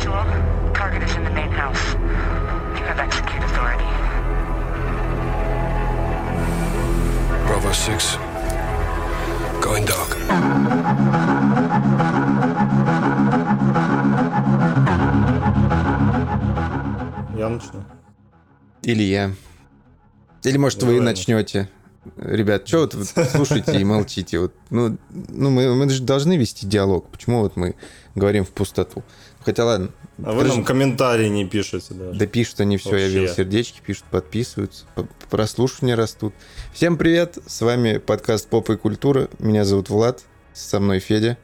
Actual, target is in the main house. You have execute authority. Bravo 6. Going dark. Я начну. Или я. Или, может, вы Давай. начнете. Ребят, что вот вы слушаете и молчите? Вот, ну, ну мы, мы же должны вести диалог. Почему вот мы говорим в пустоту? Хотя ладно. А вы нам комментарии не пишете даже. Да пишут они все, я видел Вообще. сердечки, пишут, подписываются, по- прослушивания растут. Всем привет, с вами подкаст «Поп и культура». Меня зовут Влад, со мной Федя.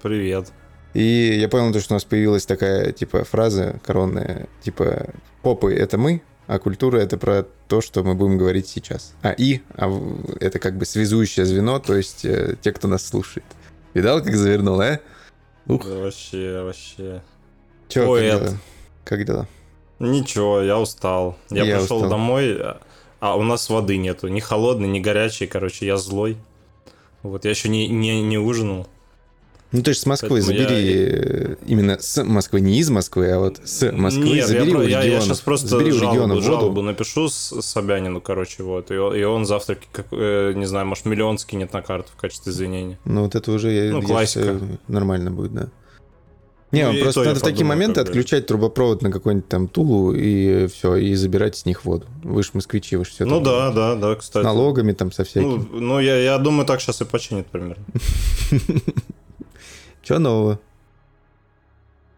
Привет. И я понял, то, что у нас появилась такая, типа, фраза коронная, типа, попы — это мы, а культура — это про то, что мы будем говорить сейчас. А и а это как бы связующее звено, то есть э, те, кто нас слушает. Видал, как завернул, а? Ух. Да вообще, вообще. Чё, как дела? Как дела? Ничего, я устал. Я, Я пришел устал. домой, а- а у нас воды нету. Ни холодной, ни горячей. Короче, я злой. Вот, я еще не, не, не ужинал. Ну ты же с Москвы Поэтому я- забери э, именно с Москвы, не из Москвы, а вот с Москвы Нет, забери я, у про- я, регионов. сейчас просто забери жалобу, регионов воду. жалобу напишу с Собянину, короче, вот. И он, и он завтра, как, э, не знаю, может, миллион скинет на карту в качестве извинения. Ну вот это уже я, Ну, я классика. считаю, нормально будет, да. Не, Ну, просто то я надо в такие подумал, моменты отключать трубопровод на какой-нибудь там Тулу и все, и забирать с них воду. Вы ж москвичи, вы ж все ну да, да, да, С кстати. налогами там, со Ну, всяким. ну я, я думаю, так сейчас и починит примерно. Че нового?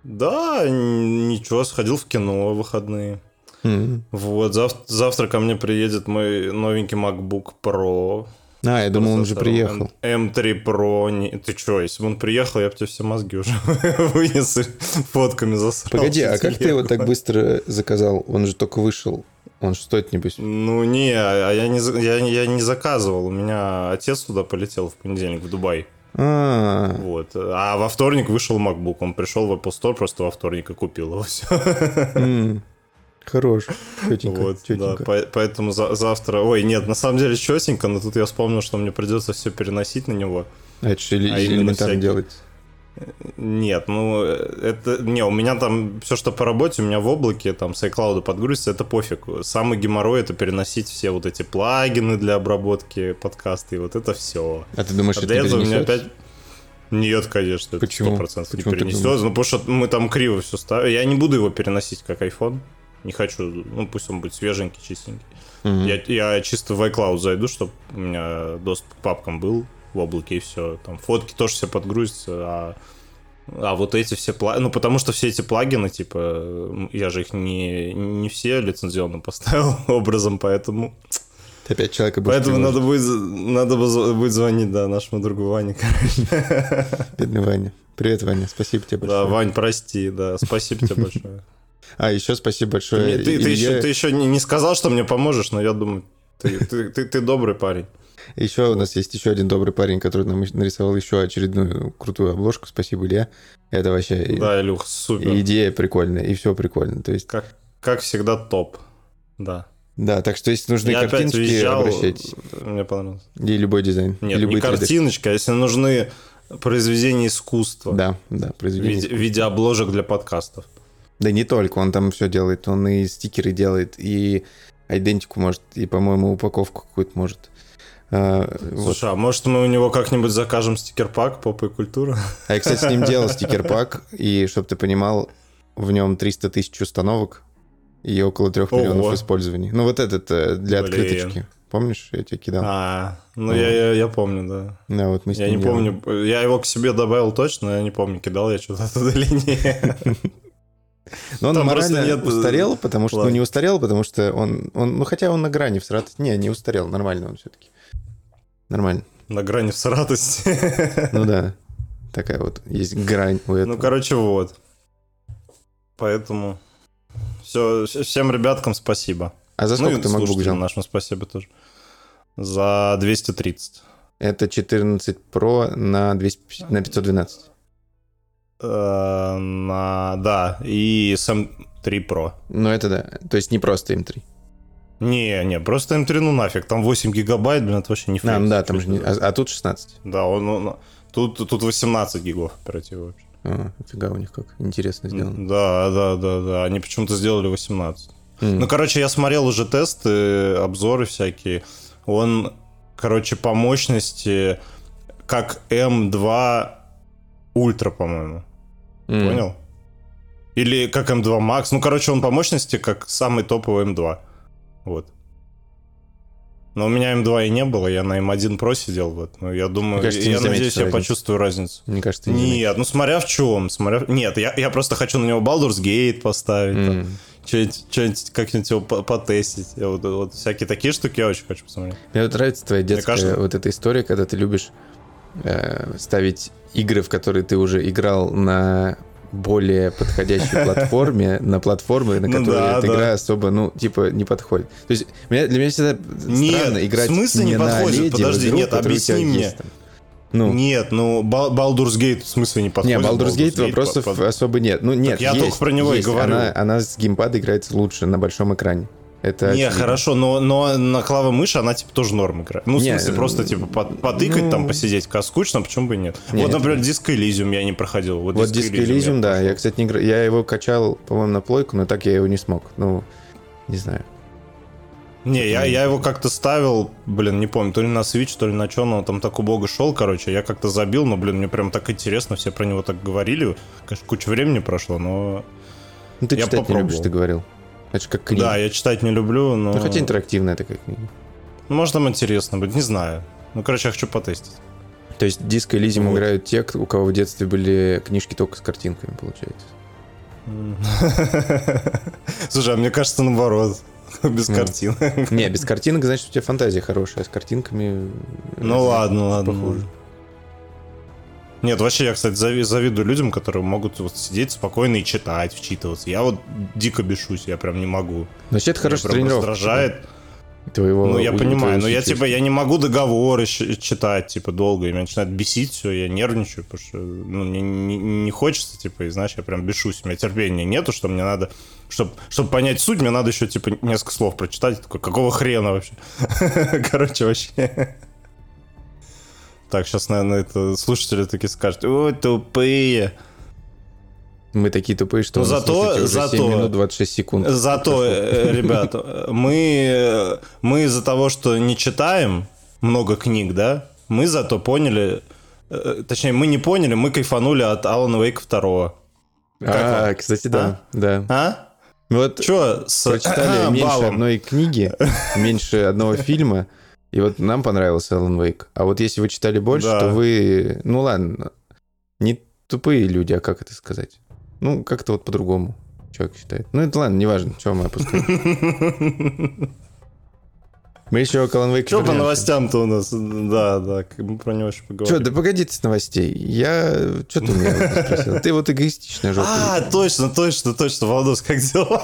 Да, ничего, сходил в кино в выходные. М. Вот, зав- завтра ко мне приедет мой новенький MacBook Pro. А, я думал, он же приехал. М- M3 Pro. Не- Ты чё, если бы он приехал, я бы тебе все мозги уже вынес и фотками засрал. Погоди, а как ты его так быстро заказал? Он же только вышел. Он же стоит, небось. Ну не, а я не, я, я не заказывал. У меня отец туда полетел в понедельник в Дубай. А, Вот. А во вторник вышел MacBook. Он пришел в Apple Store просто во вторник и купил его. Все. хорош. Четенько, Вот, да, четенько. по- поэтому за- завтра... Ой, нет, на самом деле четенько, но тут я вспомнил, что мне придется все переносить на него. А это эле- а элементарно всякие- делать. Нет, ну, э, это... Не, у меня там все, что по работе, у меня в облаке, там, с iCloud подгрузится, это пофиг. Самый геморрой — это переносить все вот эти плагины для обработки подкаста, и вот это все. А ты думаешь, А это этого у меня опять... Нет, конечно, это Почему? 100% не Почему ты перенесет. Ну, потому что мы там криво все ставим. Я не буду его переносить как iPhone. Не хочу. Ну, пусть он будет свеженький, чистенький. Мгм. Я, я чисто в iCloud зайду, чтобы у меня доступ к папкам был в облаке, и все. Там фотки тоже все подгрузятся, а, а вот эти все плагины... Ну, потому что все эти плагины, типа, я же их не, не все лицензионно поставил образом, поэтому... Ты опять человека будешь Поэтому надо будет, надо будет звонить, да, нашему другу Ване. Бедный Ваня. Привет, Ваня. Спасибо тебе Да, большое. Вань, прости, да, спасибо тебе большое. А, еще спасибо Ты, большое. ты- ты Илье. еще, ты еще не, не сказал, что мне поможешь, но я думаю, ты, ты, ты- ты добрый парень. Еще у нас есть еще один добрый парень, который нам нарисовал еще очередную крутую обложку. Спасибо, Илья. Это вообще Да, Илюх, супер. идея прикольная, и все прикольно. То есть, Как, как всегда, топ. Да. да, так что если нужны я картиночки, въезжал, обращайтесь. мне понравилось. И любой дизайн. Нет, и любой не 3D. картиночка, а если нужны произведения искусства Да, да, в произведение. виде, в виде обложек для подкастов. Да не только, он там все делает. Он и стикеры делает, и идентику может, и, по-моему, упаковку какую-то может. А, вот. Слушай, а может мы у него как-нибудь закажем стикер-пак «Попа и культура»? А я, кстати, с ним делал стикер-пак, и, чтобы ты понимал, в нем 300 тысяч установок и около 3 Ого. миллионов использований. Ну, вот этот э, для Блин. открыточки. Помнишь, я тебе кидал? А, ну я, я, я помню, да. Да, вот мы с Я ним не делали. помню, я его к себе добавил точно, но я не помню, кидал я что-то туда или нет. Но он Там морально нет, э, устарел, потому что... Ну, ладно. не устарел, потому что он... он ну, хотя он на грани всратости. Не, не устарел, нормально он все-таки. Нормально. На грани всратости. Ну да. Такая вот есть грань у этого. Ну, короче, вот. Поэтому все, всем ребяткам спасибо. а за ну, сколько и ты MacBook взял? нашим спасибо тоже. За 230. Это 14 Pro на, 250 на 512. Э, на, да, и сам 3 Pro. Ну, это да. То есть не просто M3. Не, не, просто М3 ну нафиг, там 8 гигабайт, блин, это вообще не А, флекс. да, там же не... А, а тут 16. Да, он, он- тут, тут 18 гигов оперативы вообще. А, фига у них как интересно сделано. Да, да, да, да. Они почему-то сделали 18. М. Ну, короче, я смотрел уже тесты, обзоры всякие. Он, короче, по мощности как M2 Ultra, по-моему. М. Понял? Или как M2 Max. Ну, короче, он по мощности как самый топовый M2. Вот. Но у меня M2 и не было, я на M1 Pro сидел. Вот. Ну, я думаю, Мне кажется, я надеюсь, я почувствую разницу. Мне кажется, не заметишь. Нет, ну смотря в чем. Смотря... Нет, я, я просто хочу на него Baldur's Gate поставить. там, М. Что-нибудь, что-нибудь как-нибудь его по- потестить. Я Вот, вот всякие такие штуки я очень хочу посмотреть. Мне вот нравится твоя детская кажется- вот эта история, когда ты любишь э, ставить игры, в которые ты уже играл на более подходящей платформе, на платформы, на Ну которые да, эта да. игра особо, ну, типа, не подходит. То есть меня- для меня всегда Нет, странно играть в смысле не на подходит? Подожди, игру, нет, объясни мне. есть там. Ну, Нет, ну Baldur's Gate в смысле не не, подходит. Baldur's Gate вопросов под- особо нет. Ну, нет, я есть, только про него и есть. говорю. Она, она с геймпада играется лучше на большом экране. Это Не, очевидно. хорошо, но, но на клаве мыши она типа тоже норм играет. Ну, в Не, смысле, просто типа потыкать ну- там, посидеть, как скучно, почему бы и нет. Не, вот, например, Disco Elysium я не проходил. Вот, Вот Disco Elysium, да. прошел. Я, кстати, не. Я его качал, по-моему, на плойку, но так я его не смог. Ну, не знаю. Не, я, я его как-то ставил, блин, не помню, то ли на Switch, то ли на что, но там так убого шел, короче, я как-то забил, но, блин, мне прям так интересно, все про него так говорили, конечно, куча времени прошло, но... Ну, ты Я читать не попробовал. любишь, ты говорил. Это же как книга. Да, я читать не люблю, но... Ну, хотя интерактивная такая книга. Ну, может, там интересно быть, не знаю. Ну, короче, я хочу потестить. То есть Disco Elysium Вот. играют те, у кого в детстве были книжки только с картинками, получается. Слушай, а мне кажется, наоборот, без Ну. картин. Не, без картинок, значит, у тебя фантазия хорошая, а с картинками... Ну ладно, ладно. Похоже. Нет, вообще, я, кстати, зави- завидую людям, которые могут вот сидеть спокойно и читать, вчитываться. Я вот дико бешусь, я прям не могу. Вообще, это хорошая прям тренировка. раздражает. Твоего, Ну, я понимаю, но я типа, я не могу договоры читать, типа, долго, и меня начинает бесить все, я нервничаю, потому что, ну, мне не, не хочется, типа, и знаешь, я прям бешусь, у меня терпения нету, что мне надо, чтобы, чтобы понять суть, мне надо еще, типа, несколько слов прочитать, такой, какого хрена вообще? Короче, вообще. Так, сейчас, наверное, это слушатели такие скажут, ой, тупые. Мы такие тупые, что Ну, зато- уже зато- 7 минут 26 секунд. Зато, э, ребят, мы, мы из-за того, что не читаем много книг, да, мы зато поняли, э, точнее, мы не поняли, мы кайфанули от Алана Вейка 2. А, кстати, да. Да. А? Вот Че с прочитали меньше баллом? одной книги, меньше одного фильма, и вот нам понравился Алан Вейк. А вот если вы читали больше, Да. то вы, ну ладно, не тупые люди, а как это сказать? Ну, как-то вот по-другому человек считает. Ну, это ладно, неважно, что мы опускаем. Мы еще к Алан Вейку Че по новостям-то у нас? Да, да, мы про него еще Че, поговорим. да погоди ты с новостей. Я... Что ты у меня спросил? Ты вот эгоистичная жопа. А, точно, точно, точно, Владос, как дела?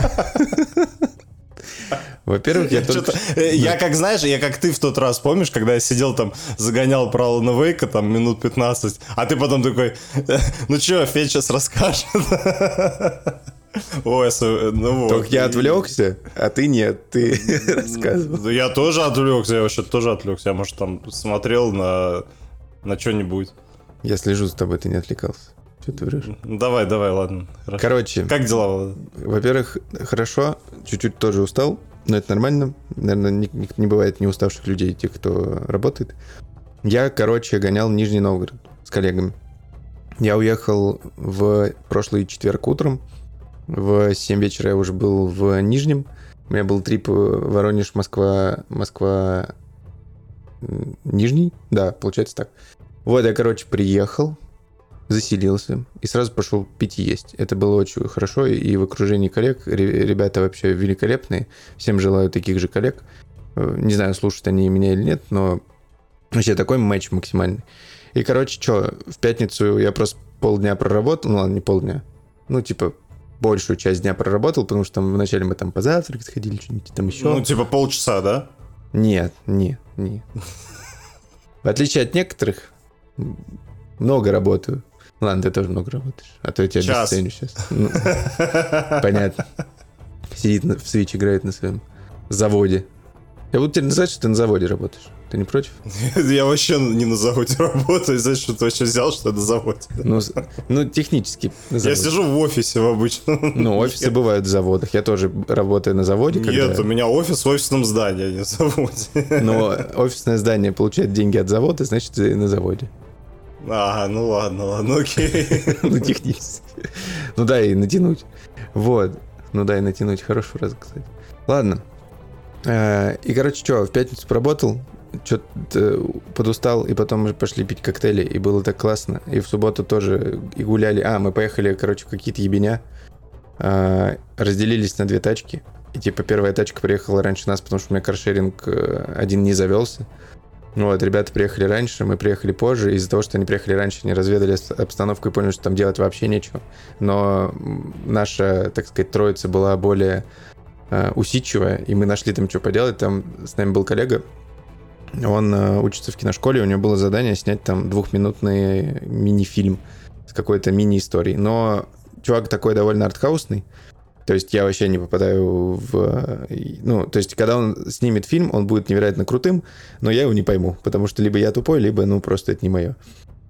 Во-первых, я только... Я как, знаешь, я как ты в тот раз, помнишь, когда я сидел там, загонял про Алана Вейка там минут 15, а ты потом такой, «Э, ну чё, Федь сейчас расскажет. Ой, ну вот. Только я отвлекся, а ты нет, ты рассказывал. Я тоже отвлекся, я вообще тоже отвлекся. Я, может, там смотрел на, на что-нибудь. Я слежу за тобой, ты не отвлекался. Что ты врешь? Давай, давай, ладно. Хорошо. Короче, Как дела, во-первых, хорошо, чуть-чуть тоже устал, но это нормально. Наверное, не, не- бывает не уставших людей, тех, кто работает. Я, короче, гонял Нижний Новгород с коллегами. Я уехал в прошлый четверг утром. В 7 вечера я уже был в Нижнем. У меня был трип э, Воронеж, Москва, Москва, Нижний. Да, получается так. Вот я, короче, приехал, заселился и сразу пошел пить и есть. Это было очень хорошо, и в окружении коллег ре- ребята вообще великолепные. Всем желаю таких же коллег. Э, Не знаю, слушают они меня или нет, но вообще такой матч максимальный. И, короче, что, в пятницу я просто полдня проработал, ну ладно, не полдня, ну, типа, большую часть дня проработал, потому что там вначале мы там позавтракать сходили, что-нибудь там еще. Ну, типа полчаса, да? Нет, не, не. В отличие от некоторых, много работаю. Ладно, ты тоже много работаешь. А то я тебя Час. обесценю сейчас. Ну, Понятно. Сидит на- в Switch, играет на своем заводе. Я буду теперь называть, что ты на заводе работаешь. Ты не против? Я вообще не на заводе работаю. Знаешь, что ты вообще взял, что я на заводе? Ну, ну технически. Я сижу в офисе в обычном. Ну, офисы бывают в заводах. Я тоже работаю на заводе. когда- Нет, у меня офис в офисном здании, а не в заводе. Но офисное здание получает деньги от завода, значит, ты на заводе. А, ну ладно, ладно, окей. Ну, технически. Ну, да, и натянуть. Вот. Ну, да, и натянуть. Хорошая фраза, кстати. Ладно. Э, И, короче, что, в пятницу поработал, что-то подустал, и потом мы пошли пить коктейли, и было так классно. И в субботу тоже и гуляли. А, мы поехали, короче, в какие-то ебеня. Э, Разделились на две тачки. И, типа, первая тачка приехала раньше нас, потому что у меня каршеринг э, один не завелся. Вот, ребята приехали раньше, мы приехали позже. Из-за того, что они приехали раньше, они разведали обстановку и поняли, что там делать вообще нечего. Но наша, так сказать, троица была более э, усидчивая, и мы нашли там, что поделать. Там с нами был коллега, он э, учится в киношколе, у него было задание снять там двухминутный мини-фильм с какой-то мини-историей. Но чувак такой довольно артхаусный, то есть я вообще не попадаю в... э, Ну, то есть когда он снимет фильм, он будет невероятно крутым, но я его не пойму, потому что либо я тупой, либо, ну, просто это не мое.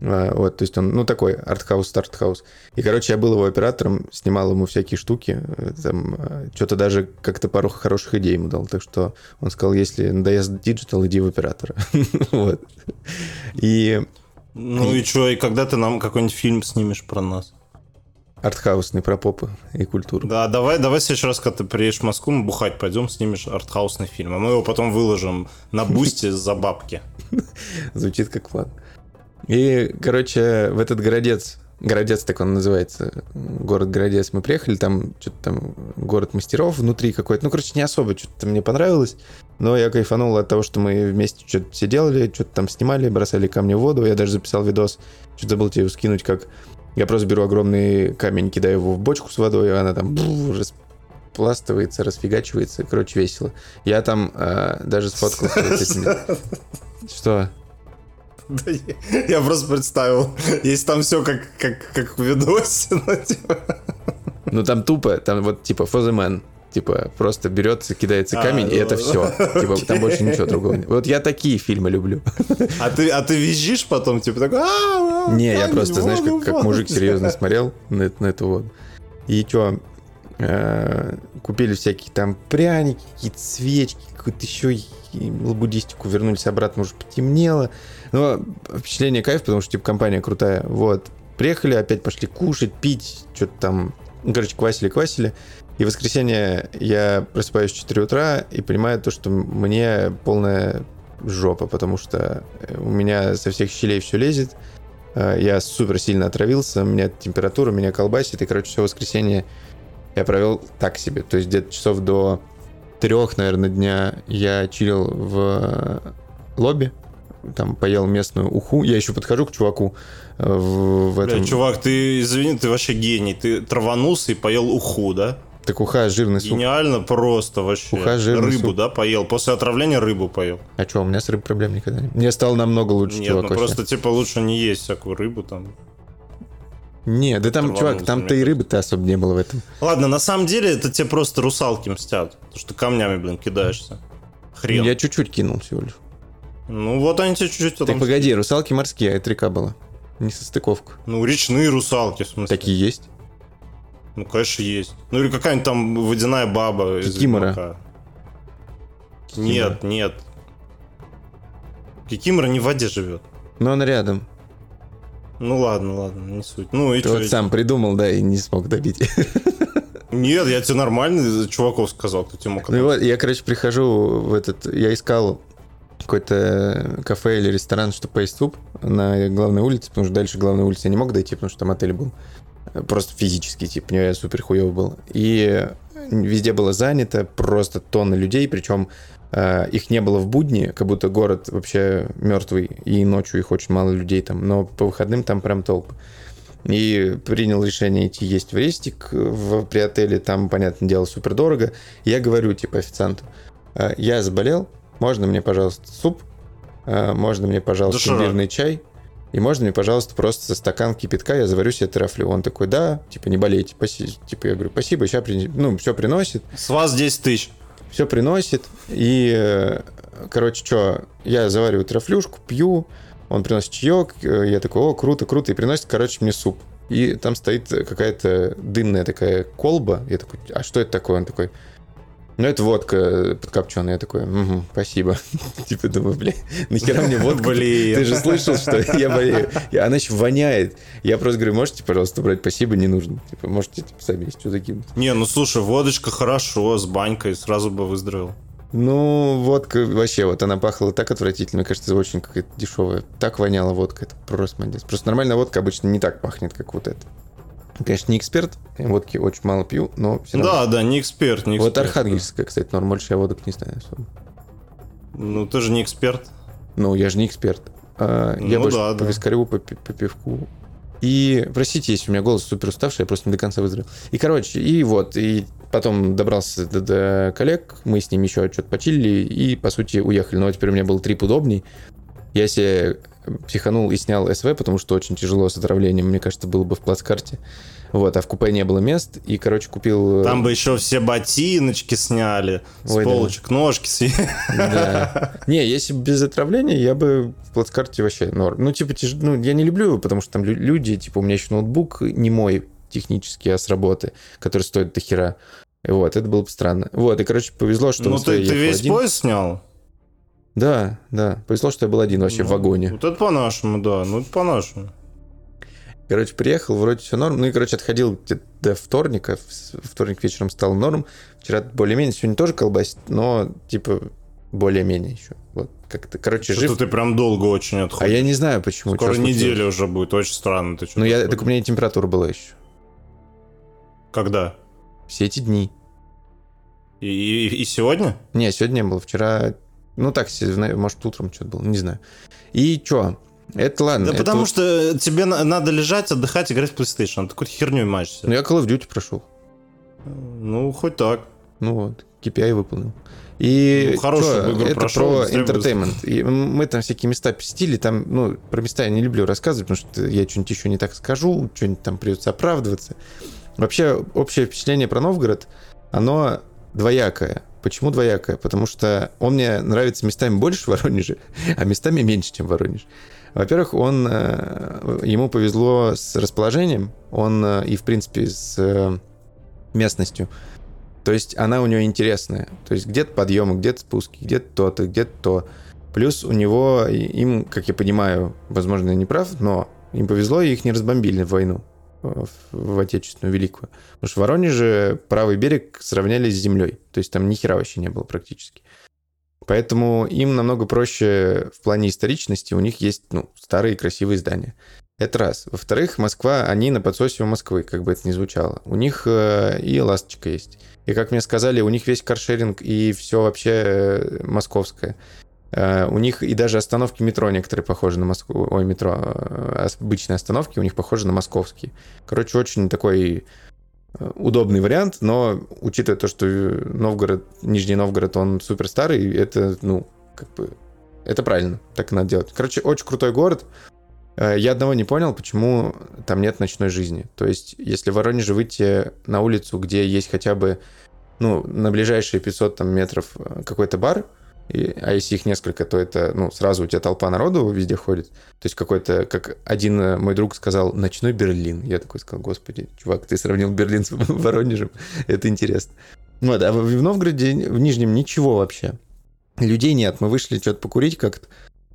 А, Вот, то есть он, ну, такой артхаус-стартхаус. И, короче, я был его оператором, снимал ему всякие штуки, э, там, что-то даже как-то пару хороших идей ему дал, так что он сказал, если надоест digital, иди в оператора. Вот. И Ну и что, и когда ты нам какой-нибудь фильм снимешь про нас? Артхаусный про попы и культуру. Да, давай, давай в следующий раз, когда ты приедешь в Москву, мы бухать пойдем, снимешь артхаусный фильм, а мы его потом выложим на Boosty за бабки. Звучит как план. И, короче, в этот городец, городец так он называется, город Городец, мы приехали, там что-то там город мастеров внутри какой-то, ну, короче, не особо что-то мне понравилось, но я кайфанул от того, что мы вместе что-то все делали, что-то там снимали, бросали камни в воду, я даже записал видос, что-то забыл тебе скинуть, как я просто беру огромный камень, кидаю его в бочку с водой, и она там бу, распластывается, расфигачивается, короче, весело. Я там э, даже сфоткался с этими... Что? Да я- Я просто представил, если там все как, как, как в видосе, ну, типа. Ну там тупо, там вот типа for the man. Типа, просто берется, кидается А, камень, и ну, это все. Типа, там больше ничего другого нет. Вот я такие фильмы люблю. А ты, а ты визжишь потом, типа такой, «А, а, Не, я просто, знаешь, как, как воду». мужик серьезно смотрел на, на эту вот. И что, купили всякие там пряники, какие-то свечки, какую-то еще лабудистику, вернулись обратно, уже потемнело. Но впечатление кайф, потому что, типа, компания крутая. Вот. Приехали, опять пошли кушать, пить, что-то там, короче, квасили-квасили. И в воскресенье я просыпаюсь в 4 утра и понимаю то, что мне полная жопа, потому что э, у меня со всех щелей все лезет. Э, Я супер сильно отравился, у меня температура, меня колбасит, и, короче, все воскресенье я провел так себе. То есть где-то часов до трех, наверное, дня я чилил в э, лобби, там поел местную уху. Я еще подхожу к чуваку э, в, в Бля, этом... чувак, ты, извини, ты вообще гений. Ты траванулся и поел уху, да? Так уха жирный суп. Гениально просто вообще. Уха, жирный Рыбу, суп. да, поел? После отравления рыбу поел. А что, у меня с рыбой проблем никогда не Мне стало намного лучше, Нет, чувак, ну вообще. просто типа лучше не есть всякую рыбу там. Не, да там, чувак, там-то и рыбы-то особо не было в этом. Ладно, на самом деле это тебе просто русалки мстят. Потому что камнями, блин, кидаешься. Хрен. Я чуть-чуть кинул всего лишь. Ну вот они тебе чуть-чуть Так погоди, русалки морские, а это река была. Не состыковка. Ну, речные русалки, в смысле. Такие есть. Ну, конечно, есть. Ну, или какая-нибудь там водяная баба из Кикимора. Нет, нет. Кикимора не в воде живет. Но она рядом. Ну ладно, ладно, не суть. Ну и Ты вот сам придумал, да, и не смог добить. Нет, я тебе нормально чуваков сказал, кто тебе мог Ну вот, я, короче, прихожу в этот... Я искал какое-то кафе или ресторан, чтобы поесть суп на главной улице, потому что дальше главной улицы я не мог дойти, потому что там отель был. Просто физически, типа, я супер хуёвый был. И везде было занято, просто тонны людей, причем э, их не было в будни, как будто город вообще мертвый, и ночью их очень мало людей там, но по выходным там прям толпы. И принял решение идти есть в рестик в, при отеле, там, понятное дело, супер дорого. Я говорю, типа, официанту, «Э, я заболел, можно мне, пожалуйста, суп, Э, можно мне, пожалуйста, Доширак. имбирный чай, и можно мне, пожалуйста, просто стакан кипятка, я заварю себе трафлю. Он такой, да, типа, не болейте, спасибо. Типа, я говорю, спасибо, сейчас, ну, все приносит. С вас 10 тысяч. Все приносит. И, э, короче, что, я завариваю трафлюшку, пью, он приносит чаек, э, я такой, о, круто, круто, и приносит, короче, мне суп. И там стоит какая-то дымная такая колба. Я такой, а что это такое? Он такой, ну, это водка подкопченая. Я такой, угу, спасибо. Типа думаю, бля, нахера мне водка? Блин. Ты же слышал, что я болею. Она еще воняет. Я просто говорю, можете, пожалуйста, брать? Спасибо, не нужно. Типа, можете типа, сами что закинуть. Не, ну слушай, водочка хорошо, с банькой сразу бы выздоровел. Ну, водка вообще, вот она пахла так отвратительно, мне кажется, очень какая-то дешевая. Так воняла водка, это просто молодец. Просто нормальная водка обычно не так пахнет, как вот это. Конечно, не эксперт, водки очень мало пью, но все равно. Да, да, не эксперт, не Вот эксперт. архангельская, кстати, норм, больше я водок не знаю особо. Ну, ты же не эксперт. Ну, я же не эксперт. А, я Ну больше да, по да. вискарю, по, по пивку. И, простите, если у меня голос супер уставший, я просто не до конца выздоровел. И, короче, и вот, и потом добрался до, до коллег, мы с ними еще что-то почилили, и, по сути, уехали. Но теперь у меня был трип удобней. Я себе психанул и снял СВ, потому что очень тяжело с отравлением, мне кажется, было бы в плацкарте. Вот, а в купе не было мест, и, короче, купил... э, Там бы еще все ботиночки сняли, с Ой, да. полочек ножки съели. Да. Не, если бы без отравления, я бы в плацкарте вообще норм. Ну, типа, тяж- ну, я не люблю его, потому что там лю- люди, типа, у меня еще ноутбук не мой технический, а с работы, который стоит до хера. Вот, это было бы странно. Вот, и, короче, повезло, что Ну, ты, ты весь один. поезд снял? Да, да. Повезло, что я был один вообще в Ну, вагоне. Вот это по-нашему, да, ну это по-нашему. Короче, приехал, вроде все норм. Ну и, короче, отходил до вторника. В вторник вечером стал норм. Вчера более-менее, сегодня тоже колбасит, но, типа, более-менее еще. Вот, как-то, короче, Что-то жив. ты прям долго очень А отходишь. я не знаю, почему. Скоро неделя уже будет, очень странно. Ты что Ну, я, так у меня и температура была еще. Когда? Все эти дни. И, и- и сегодня? Не, сегодня не было. Вчера, ну так, может, утром что-то было, не знаю. И что? Это ладно. Да это потому вот- что тебе на- надо лежать, отдыхать, играть в PlayStation. Ты какой-то херней мачешься. Ну, я Call of Duty прошел. Ну, хоть так. Ну вот, KPI выполнил. И Ну, хорошую игру это прошел, про entertainment. И мы там всякие места посетили, там, ну, про места я не люблю рассказывать, потому что я что-нибудь еще не так скажу, что-нибудь там придется оправдываться. Вообще, общее впечатление про Новгород, оно двоякое. Почему двоякое? Потому что он мне нравится местами больше Воронеже, а местами меньше, чем в Воронеже. Во-первых, он, э, ему повезло с расположением, он э, и, в принципе, с э, местностью. То есть она у него интересная. То есть где-то подъемы, где-то спуски, где-то то-то, где-то то. Плюс у него, им, как я понимаю, возможно, я не прав, но им повезло, и их не разбомбили в войну, в, Отечественную Великую. Потому что в Воронеже правый берег сравняли с землей. То есть там ни хера вообще не было практически. Поэтому им намного проще в плане историчности, у них есть ну, старые красивые здания. Это раз. Во-вторых, Москва, они на подсосе у Москвы, как бы это ни звучало. У них э, и ласточка есть. И как мне сказали, у них весь каршеринг и все вообще э, московское. Э, у них и даже остановки метро некоторые похожи на Москву. Ой, метро. э, Обычные остановки у них похожи на московские. Короче, очень такой э, удобный вариант, но учитывая то, что Новгород, Нижний Новгород, он супер старый, это, ну, как бы, это правильно, так и надо делать. Короче, очень крутой город. Я одного не понял, почему там нет ночной жизни. То есть, если в Воронеже выйти на улицу, где есть хотя бы, ну, на ближайшие 500 там, метров какой-то бар, и- а если их несколько, то это, ну, сразу у тебя толпа народу везде ходит. То есть какой-то, как один э, мой друг сказал, ночной Берлин. Я такой сказал, господи, чувак, ты сравнил Берлин с Воронежем. Это интересно. Вот, а в Новгороде, в Нижнем ничего вообще. Людей нет. Мы вышли что-то покурить как-то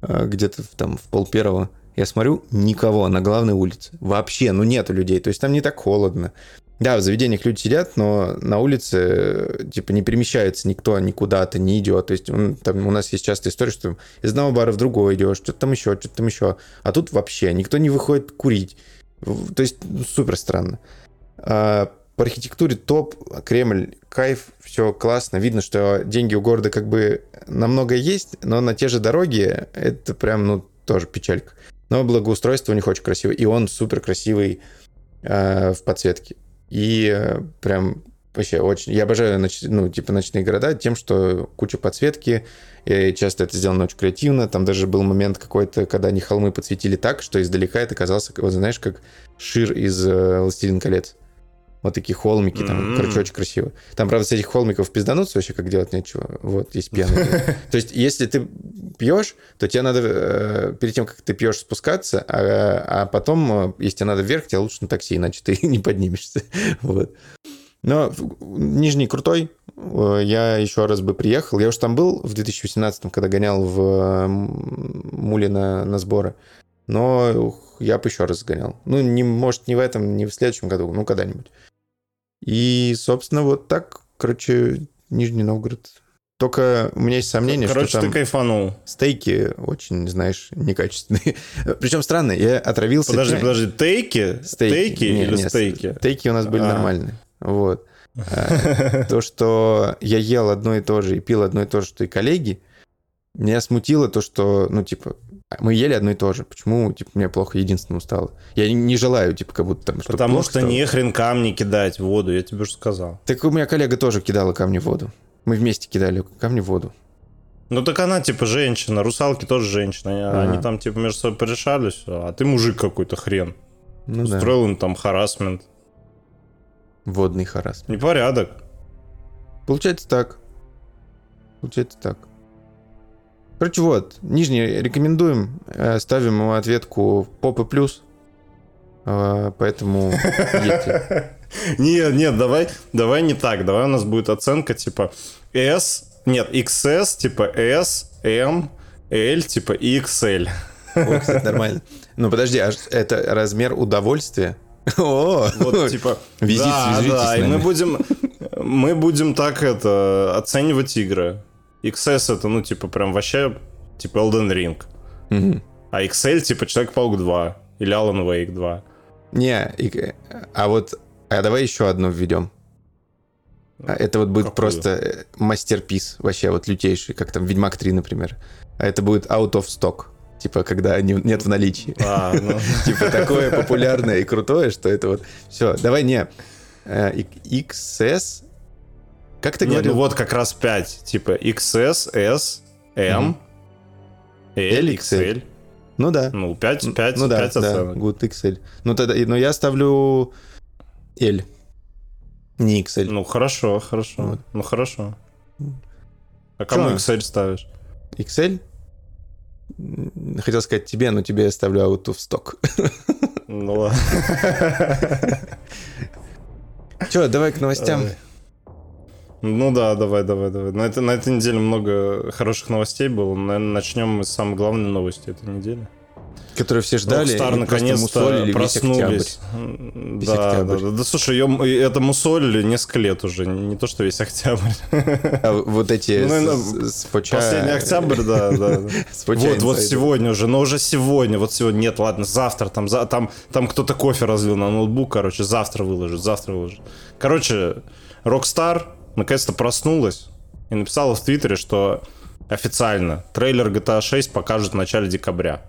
э, где-то там в пол первого. Я смотрю, никого на главной улице. Вообще, ну нету людей. То есть там не так холодно. Да, в заведениях люди сидят, но на улице типа не перемещается никто никуда-то, не идет. То есть там у нас есть частая история, что из одного бара в другой идешь, что-то там еще, что-то там еще. А тут вообще никто не выходит курить. То есть ну, супер странно. А, по архитектуре топ, Кремль, кайф, все классно. Видно, что деньги у города как бы намного есть, но на те же дороги это прям, ну, тоже печалька. Но благоустройство у них очень красивое, и он супер красивый э, в подсветке. И э, прям вообще очень... Я обожаю, ноч- ну, типа, ночные города тем, что куча подсветки, и часто это сделано очень креативно. Там даже был момент какой-то, когда они холмы подсветили так, что издалека это казалось, вот знаешь, как Шир из э, «Властелин колец». Вот такие холмики, там, М. короче, очень красиво. Там, правда, с этих холмиков пиздануться вообще как делать нечего. Вот, есть пьяный. То есть, если ты пьешь, то тебе надо э, перед тем, как ты пьешь, спускаться, а, а потом, э, если тебе надо вверх, тебе лучше на такси, иначе ты не поднимешься. Вот. Но Нижний крутой. Э, Я еще раз бы приехал. Я уже там был в 2018, когда гонял в Муле на, на сборы. Но ух, я бы еще раз сгонял. Ну, не, может, не в этом, не в следующем году, ну, когда-нибудь. И, собственно, вот так, короче, Нижний Новгород. Только у меня есть сомнение, Короче, что ты там кайфанул. стейки очень, знаешь, некачественные. Причем странно, я отравился... Подожди, подожди, тейки? Стейки, Не, или не, стейки? Стейки у нас были А. нормальные. Вот. А, То, что я ел одно и то же и пил одно и то же, что и коллеги, меня смутило то, что, ну, типа, мы ели одно и то же. Почему, типа, мне плохо единственному стало? Я не- не желаю, типа, как будто там что Потому что стало. не хрен камни кидать в воду, я тебе уже сказал. Так у меня коллега тоже кидала камни в воду. Мы вместе кидали камни в воду. Ну так она типа женщина, русалки тоже женщина. Они, Ага. они там типа между собой порешали все, а ты мужик какой-то хрен. Ну да, Устроил им там харасмент. водный харас. Непорядок. Получается так. Получается так. Короче, вот, нижний рекомендуем. Э, Ставим ему ответку попы плюс. Э, Поэтому. Нет, нет, давай, давай не так. Давай у нас будет оценка типа S, нет, XS, типа S, M, L, типа XL. О, кстати, нормально. Ну, подожди, а это размер удовольствия? О, Вот, типа, Визит, да, да, и мы будем, мы будем так это оценивать игры. XS это, ну, типа, прям вообще, типа, Elden Ring. Мгм. А XL, типа, Человек-паук 2 или Alan Wake 2. Не, и- а вот, а давай еще одну введем. А Это вот будет Какую? просто э, мастерпис, вообще вот лютейший, как там Ведьмак 3, например. А это будет out of stock. Типа, когда не- нет в наличии. А, ну, Типа такое популярное и крутое, что это вот... Все, давай не. Э, XS... Как ты ну говорил? вот как раз 5. Типа, XS, S, M. L, XL. Ну да. Ну, 5, 5, ну да, 5 да, оценок. Good XL. Ну тогда, но я ставлю L. Не XL. Ну, хорошо, хорошо. Вот. Ну, хорошо. А кому Чё? XL ставишь? XL? Хотел сказать тебе, но тебе я ставлю out of stock. Ну, ладно. Че, давай к новостям. Ой. Ну да, давай, давай, давай. На, это, на этой неделе много хороших новостей было. Наверное, начнем мы с самой главной новости этой недели. Которые все ждали мусолили наконец-то проснулись. Да, да, да, да. слушай, её- это мусолили несколько лет уже, не то что весь октябрь. А вот эти Ну, с- наверное, с, Фоча- Последний октябрь, да, да. Вот, вот сегодня уже, но уже сегодня, вот сегодня, нет, ладно, завтра, там, за, там, там кто-то кофе разлил на ноутбук, короче, завтра выложит, завтра выложит. Короче, Rockstar наконец-то проснулась и написала в Твиттере, что официально трейлер GTA 6 покажут в начале декабря.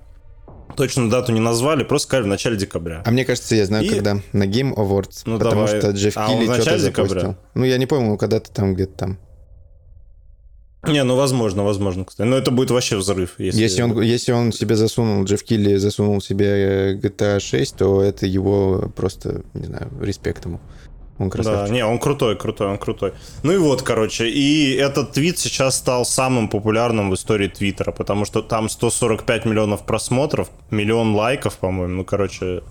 Точную дату не назвали, просто сказали в начале декабря. А мне кажется, я знаю, И- когда. На Game Awards. Ну, потому давай. что Джефф А Килли что-то декабря? запостил. Ну, я не помню, когда-то там, где-то там. Не, ну возможно, возможно, кстати. Но это будет вообще взрыв. Если, Если он, если он себе засунул, Джефф Килли засунул себе э, GTA 6, то это его просто, не знаю, респект ему. Он Да, красавчик. не, он крутой, крутой, он крутой. Ну и вот, короче, и этот твит сейчас стал самым популярным в истории Твиттера, потому что там 145 миллионов просмотров, миллион лайков, по-моему. Ну, короче,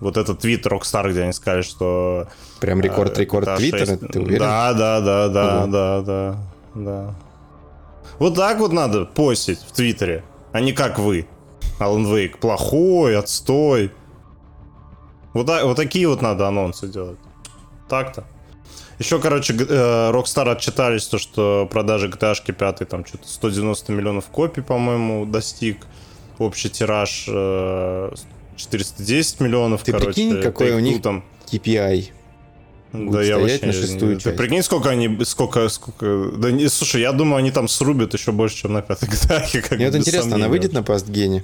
вот этот твит Rockstar, где они сказали, что... Прям э, рекорд-рекорд GTA Твиттера, 6 ты уверен? Да, да, да, да, Ого. да, да, да. Вот так вот надо постить в Твиттере, а не как вы. Alan Wake плохой, отстой. Вот, так- вот такие вот надо анонсы делать. Так-то. Еще, короче, э, Rockstar отчитались, то, что продажи GTA 5 там что-то 190 миллионов копий, по-моему, достиг. Общий тираж э, 410 миллионов, Ты короче. прикинь, какой у них там KPI. да, я вообще на не- шестую Ты часть. прикинь, сколько они, сколько, сколько... Да не, слушай, я думаю, они там срубят еще больше, чем на пятой GTA. Мне вот интересно, она выйдет на пастгене?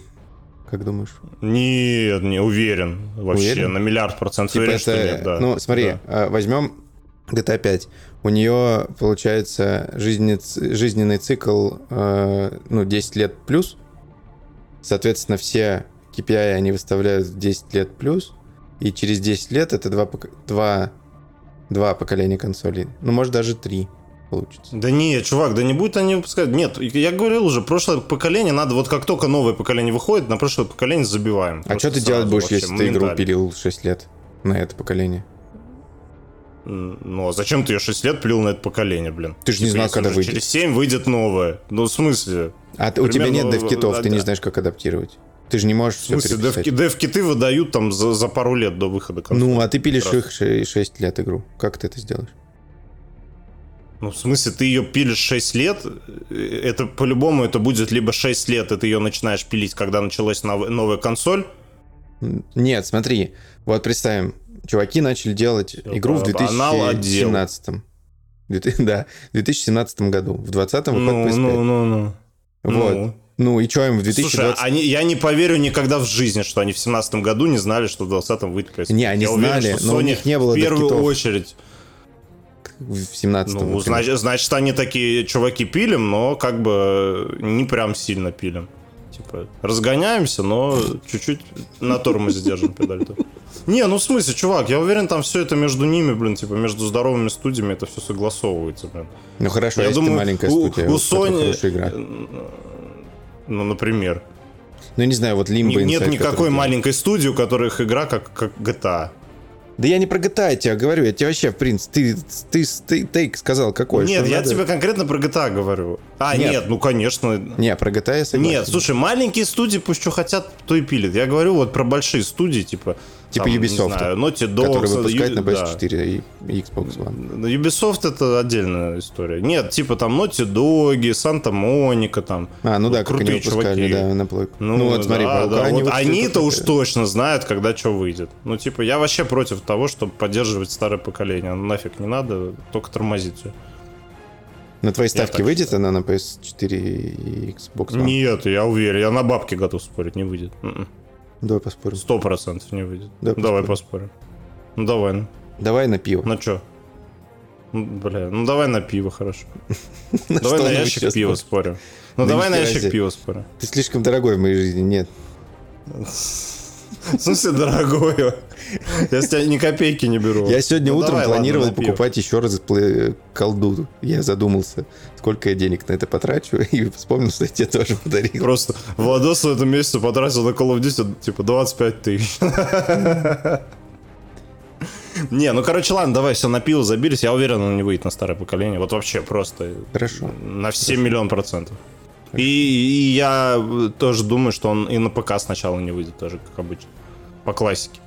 Как думаешь? Нет, не уверен. Вообще, Уверен? на миллиард процентов Типа уверен, это, что нет, да. ну смотри, Да. а, возьмем GTA 5. У нее получается жизненный, жизненный цикл, э, ну 10 лет плюс. Соответственно, все KPI они выставляют в 10 лет плюс. И через 10 лет это два, два Два поколения консолей. Ну, может, даже три получится. Да не, чувак, да не будет они выпускать. Нет, я говорил уже, прошлое поколение надо, вот как только новое поколение выходит, на прошлое поколение забиваем. А что ты делать будешь, если ты игру пилил 6 лет на это поколение? Ну, а зачем ты ее 6 лет плюл на это поколение, блин? Ты же не Типа, знал, когда выйдет. Через 7 выйдет новое. Ну, в смысле? А у тебя нет дев-китов, ты не знаешь, как адаптировать. Ты же не можешь В все смысле, переписать. девки, девкиты выдают там за, за пару лет до выхода консоли. Ну, а ты пилишь их 6 лет игру. Как ты это сделаешь? Ну, в смысле, ты ее пилишь 6 лет, э, это по-любому это будет либо 6 лет, и ты ее начинаешь пилить, когда началась нов- новая консоль. Нет, смотри. Вот представим, чуваки начали делать игру в банал отдел. 2017. Да, в 2017 году. В 2020 выход Ну, PS5. ну, ну, ну. Вот. Ну. Ну и что им в Слушай, 2020... они, я не поверю никогда в жизни, что они в 17 году не знали, что в 20-м выйдет PS5. Не, они я уверен, знали, что но у Sony них не было в первую докитов. очередь. В 17 Ну, значит, значит, они такие чуваки пилим, но как бы не прям сильно пилим. Типа, разгоняемся, но чуть-чуть на тормозе держим педаль. Не, ну в смысле, чувак, я уверен, там все это между ними, блин, типа между здоровыми студиями это все согласовывается, блин. Ну хорошо, Я думаю, маленькая у- студия, у вот Sony- игра. Ну, например. Ну, не знаю, вот Limbo Нет Inside, никакой маленькой студии, у которых игра как, как GTA. Да я не про GTA тебе говорю, я тебе вообще, в принципе, ты, ты, ты, тейк сказал какой? Нет, я надо- тебе конкретно про GTA говорю. А, Нет. нет, ну конечно. Не, про GTA я согласен. Нет, слушай, маленькие студии пусть что хотят, то и пилят. Я говорю вот про большие студии, типа... Типа там, не Ubisoft, знаю, Naughty Dog, который выпускает Ю- на да. PS4 и и Xbox One. Ну, Ubisoft это отдельная история. Нет, типа там Naughty Dog, Санта Моника там. А, ну да, как они выпускали, чуваки. да, на плойку. Ну, вот смотри, да, Паука да, они вот выпустили они-то уж точно знают, когда что выйдет. Ну, типа, я вообще против того, чтобы поддерживать старое поколение. Ну, нафиг не надо, только тормозить всё. На твоей ставке выйдет она на PS4 и Xbox One? Нет, я уверен, я на бабки готов спорить, не выйдет. М-м. Давай поспорим. Сто процентов не выйдет. Да, давай поспорим. поспорим. Ну, давай, ну. Давай на пиво. На чё? Ну, Бля, ну давай на пиво, хорошо. Давай что на ящик пива спорим? Ну Да давай на ящик пива спорим. Ты слишком дорогой в моей жизни, нет. В смысле, дорогое? Я с тебя ни копейки не беру. Я сегодня Ну, утром давай, ладно, планировал пиво. покупать еще раз колду. Я задумался, сколько я денег на это потрачу, и вспомнил, что я тебе тоже подарил. Просто Владос в этом месяце потратил на Call of Duty типа 25 тысяч. Не, ну короче, ладно, давай все на пиво забились. Я уверен, он не выйдет на старое поколение. Вот вообще просто Хорошо. на все миллион процентов. И, и я тоже думаю, что он и на ПК сначала не выйдет, тоже как обычно. По классике.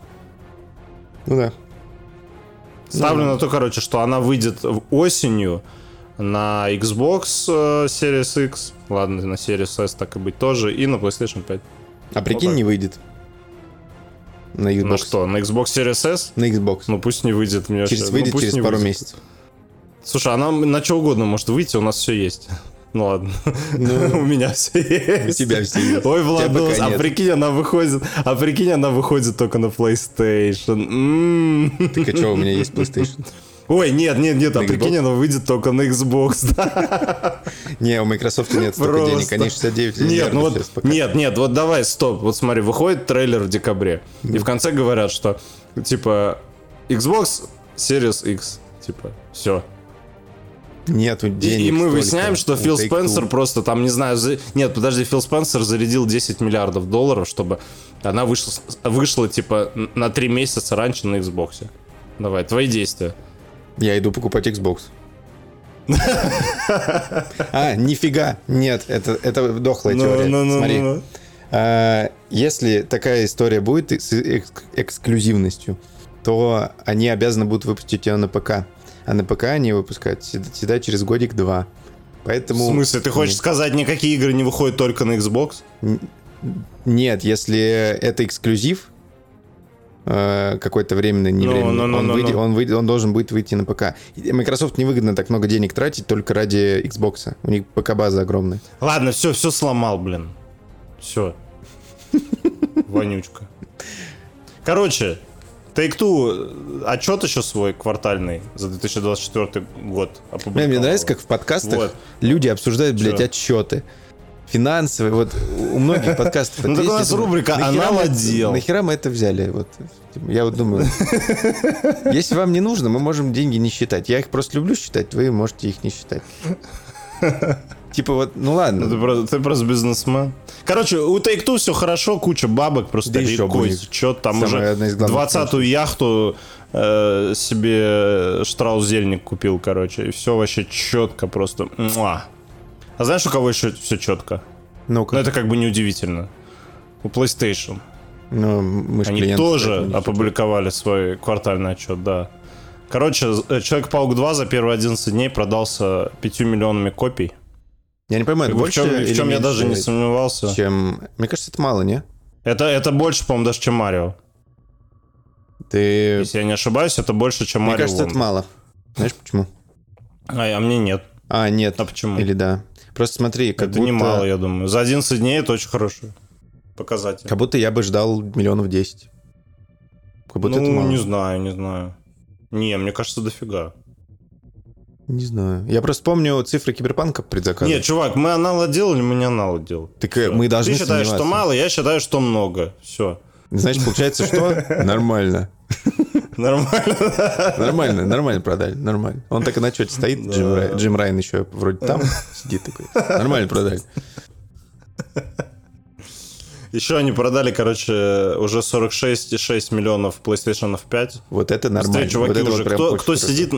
Ну да. Ставлю Ну. на то, короче, что она выйдет осенью на Xbox э, Series X, ладно, на Series S так и быть тоже, и на PlayStation 5. А прикинь, так. не выйдет. На Xbox. На что? На Xbox Series S? На Xbox. Ну пусть не выйдет. Мне через вообще- выйдет ну, пусть через пару выйдет. месяцев. Слушай, она на что угодно может выйти, у нас все есть. Ну ладно. Ну, У меня все есть. у тебя всё есть. Ой, Владос, а прикинь, она выходит, а прикинь, она выходит только на PlayStation. М. Так а что, у меня есть PlayStation? Ой, нет, нет, нет, а На прикинь, Xbox? она выйдет только на Xbox. да. Не, у Microsoft нет столько Просто. денег. Они 69 Нет, ну вот, нет, нет, вот давай, стоп. Вот смотри, выходит трейлер в декабре. И в конце говорят, что, типа, Xbox Series X. Типа, все. Нету денег и мы выясняем, что у Фил. Спенсер просто там, не знаю, за- нет, подожди, Фил Спенсер зарядил 10 миллиардов долларов, чтобы она вышла, вышла типа, на 3 месяца раньше на Xbox. Давай, твои действия. Я иду покупать Xbox. А, нифига. Нет, это, это дохлая Ну, теория. Смотри. А, Если такая история будет с экс- эксклюзивностью, то они обязаны будут выпустить ее на ПК. А на ПК они выпускают всегда через годик-два. В Поэтому... смысле, ты хочешь сказать, никакие игры не выходят только на Xbox? Нет, если это эксклюзив, э, какой-то временный, не Ну, временный, ну, ну, он, ну, выйдет- ну. он выйдет- он должен будет выйти на ПК. Microsoft невыгодно так много денег тратить только ради Xbox. У них ПК-база огромная. Ладно, все, все сломал, блин. Все. Вонючка. Короче, Take-Two отчет еще свой квартальный за 2024 год опубликовал. Мне нравится, как в подкастах Вот. люди обсуждают, блядь, Чё? отчеты. финансовые, вот у многих подкастов. Ну, так у нас рубрика это- «Аналодел». Нахера мы это взяли? Вот, типа, я вот думаю, если вам не нужно, мы можем деньги не считать. Я их просто люблю считать, вы можете их не считать. Типа вот, ну Ну, ладно, Ты просто, ты просто бизнесмен. Короче, у Take-Two все хорошо, куча бабок, просто Да рекой течет. Там самая уже главных 20-ю яхту э, себе Штраус-Зельник купил, короче. И все вообще четко просто. Муа. А знаешь, у кого еще все четко? ну-ка, Ну, это как бы неудивительно. У PlayStation. ну, мы Они тоже опубликовали свой квартальный отчет, да. Короче, э, Человек-паук 2 за первые 11 дней продался 5 миллионами копий. Я не понимаю, это в больше чем, в чем я даже не сомневался. чем... Мне кажется, это мало, не? Это, это больше, по-моему, даже, чем Марио. Ты... Если я не ошибаюсь, это больше, чем Мне Марио кажется, это Wonder. мало. Знаешь почему? А, а мне нет. А, нет. А почему? Или да. Просто смотри, как это будто... не мало, я думаю. За 11 дней это очень хороший показатель. Как будто я бы ждал миллионов 10. Как будто это ну, мало. не знаю, не знаю. Не, мне кажется, дофига. Не знаю. Я просто помню цифры киберпанка предзаказа. Нет, чувак, мы аналы делали, мы не аналы делали. Так э, мы должны Ты считаешь, что мало, я считаю, что много. Все. Значит, получается, что? Нормально. Нормально. Нормально, нормально продали, нормально. Он так и на отчете стоит, Джим, Рай- Джим Райан еще вроде там сидит такой. Нормально продали. Еще они продали, короче, уже 46,6 миллионов PlayStation 5. Вот это нормально. Быстрее, чуваки, вот уже. вот кто, кто, сидит,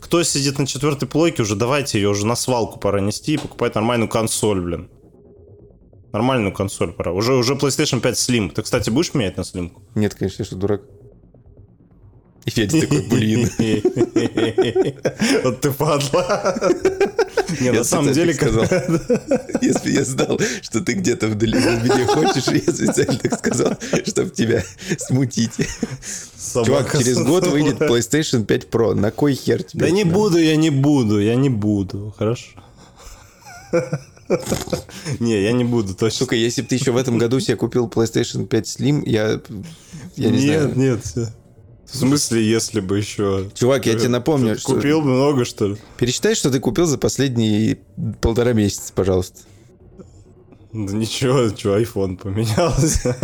кто сидит на четвертой плойке, уже давайте ее уже на свалку пора нести и покупать нормальную консоль, блин. Нормальную консоль пора. Уже, уже PlayStation 5 Slim. Ты, кстати, будешь менять на слимку? Нет, конечно, я что, дурак. И Федя такой, блин. Вот ты падла. Не, на самом деле, сказал. Если я знал, что ты где-то меня хочешь, я специально так сказал, чтобы тебя смутить. Чувак, через год выйдет PlayStation 5 Pro. На кой хер тебе? Да не буду, я не буду, я не буду, хорошо? Не, я не буду, точно. Сука, если бы ты еще в этом году себе купил PlayStation 5 Slim, я... Я не Нет, знаю. нет. В смысле, если бы еще... Чувак, я тебе напомню, что... Купил много, что ли? Пересчитай, что ты купил за последние полтора месяца, пожалуйста. Да ничего, что, iPhone поменялся.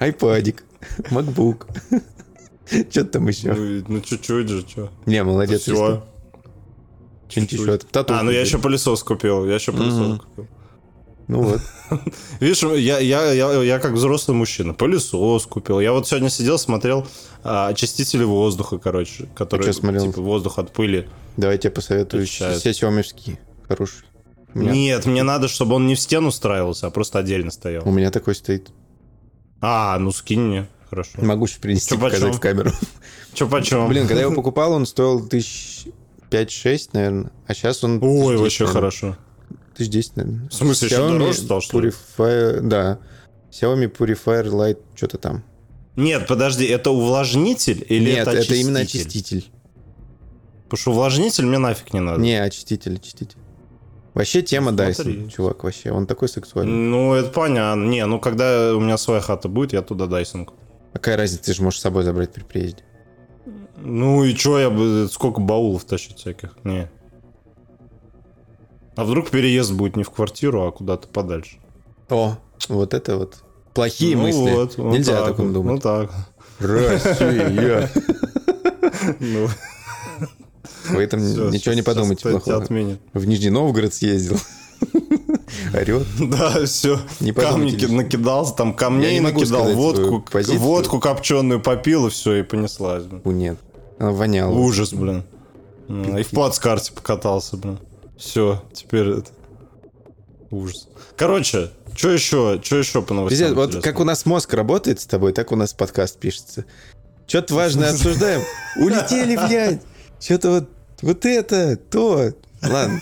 Айпадик, MacBook. Что там еще? Ну, ну чуть-чуть же, что. Не, молодец. Все. Что-нибудь еще. Тату А, ну я еще пылесос купил, я еще пылесос купил. Ну вот. Видишь, я, я, я, я как взрослый мужчина, пылесос купил. Я вот сегодня сидел, смотрел а, очистители воздуха, короче, которые, смотрел? типа, воздух от пыли. Давай я тебе посоветую все сиомовские. Хороший. Меня, Нет, мне надо, чтобы он не в стену устраивался, а просто отдельно стоял. у меня такой стоит. А, ну скинь мне, хорошо. Могу сейчас принести, Чё, показать в камеру. Че почем? Блин, когда я его покупал, он стоил тысяч пять-шесть, наверное. А сейчас он... Ой, 1010, вообще хорошо. Тысяч десять, наверное. В смысле, еще Xiaomi дороже стал, что ли? Purifier, да. Xiaomi Purifier Lite, что-то там. Нет, подожди, это увлажнитель или Нет, это это, очиститель? именно очиститель. Потому что увлажнитель мне нафиг не надо. Не, очиститель, очиститель. Вообще тема Смотри. Dyson, чувак, вообще. Он такой сексуальный. Ну, это понятно. Не, ну когда у меня своя хата будет, я туда куплю. Какая разница, ты же можешь с собой забрать при приезде. Ну и чё, я бы сколько баулов тащить всяких? Не. А вдруг переезд будет не в квартиру, а куда-то подальше? О, вот это вот. Плохие Ну мысли. вот, вот Нельзя о так таком вот, думать. Ну так. Россия. Ну, Вы там всё, ничего не подумайте плохого. отменят. В Нижний Новгород съездил. Орет. Да, все. Не Камни накидался, там камней накидал, водку, водку копченую попил, и все, и понеслась. нет. Она воняла. Ужас, блин. И в плацкарте покатался, блин. Все, теперь это... Ужас. Короче, что еще, что еще по новостям? Пиздец, вот как у нас мозг работает с тобой, так у нас подкаст пишется. Что-то важное обсуждаем. Улетели, блядь. Что-то вот, вот это, то. Ладно,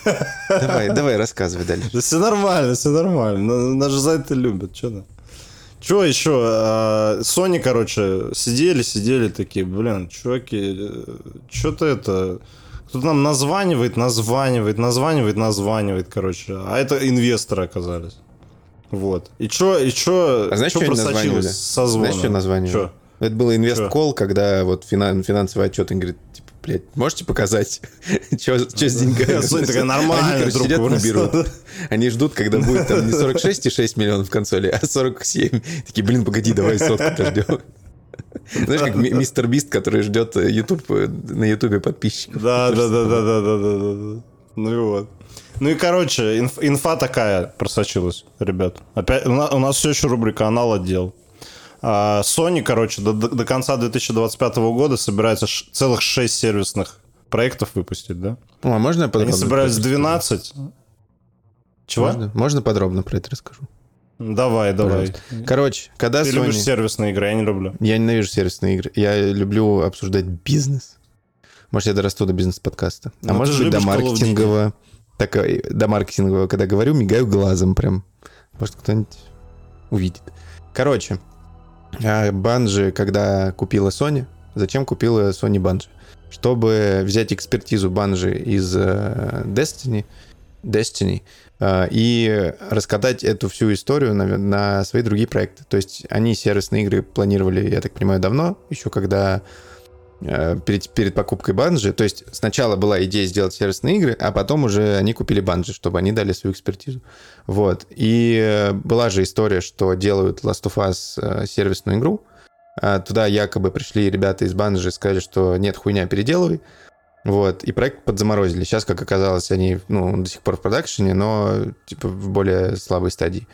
давай, давай, рассказывай дальше. Да все нормально, все нормально. На- Нас же за это любят, что то Че еще? А, Sony, короче, сидели, сидели такие, блин, чуваки, что-то это... Кто-то нам названивает, названивает, названивает, названивает, короче. А это инвесторы оказались. Вот. И что, и что, А знаешь, что они названивали? просочилось со звона? Знаешь, что название? Чё? Это был инвесткол, когда вот финан- финансовый отчет, он говорит, типа, блядь, можете показать, что с деньгами? Такая, нормально, Они, короче, сидят, вырос. берут. Они ждут, когда будет там не 46,6 миллионов консолей, а 47. Такие, блин, погоди, давай сотку дождем. Знаешь, как мистер Бист, который ждет э, YouTube, э, на Ютубе подписчиков. Да, да, да, да, да, да, да, да. Ну и вот. Ну и, короче, инф, инфа такая просочилась, ребят. Опять, у, нас, у нас все еще рубрика «Анал отдел». А, Sony, короче, до, до конца 2025 года собирается ш, целых 6 сервисных проектов выпустить, да? Ну, а можно я подробно? Они собираются 12. Чего? Можно, можно подробно про это расскажу? Давай, давай. Пожалуйста. Короче, когда Ты Sony... любишь сервисные игры, я не люблю. Я ненавижу сервисные игры. Я люблю обсуждать бизнес. Может, я дорасту до бизнес-подкаста. Ну, а ты может же быть, до маркетингового. Так, э, до маркетингового, когда говорю, мигаю глазом прям. Может, кто-нибудь увидит. Короче, Банжи, когда купила Sony, зачем купила Sony Банжи? Чтобы взять экспертизу Банжи из э, Destiny, Destiny и раскатать эту всю историю на, на свои другие проекты. То есть они сервисные игры планировали, я так понимаю, давно, еще когда э, перед, перед покупкой Банжи. То есть сначала была идея сделать сервисные игры, а потом уже они купили Банжи, чтобы они дали свою экспертизу. Вот. И э, была же история, что делают Last of Us э, сервисную игру. А Туда якобы пришли ребята из Банжи и сказали, что нет, хуйня, переделывай. Вот, и проект подзаморозили. Сейчас, как оказалось, они ну, до сих пор в продакшене, но типа в более слабой стадии.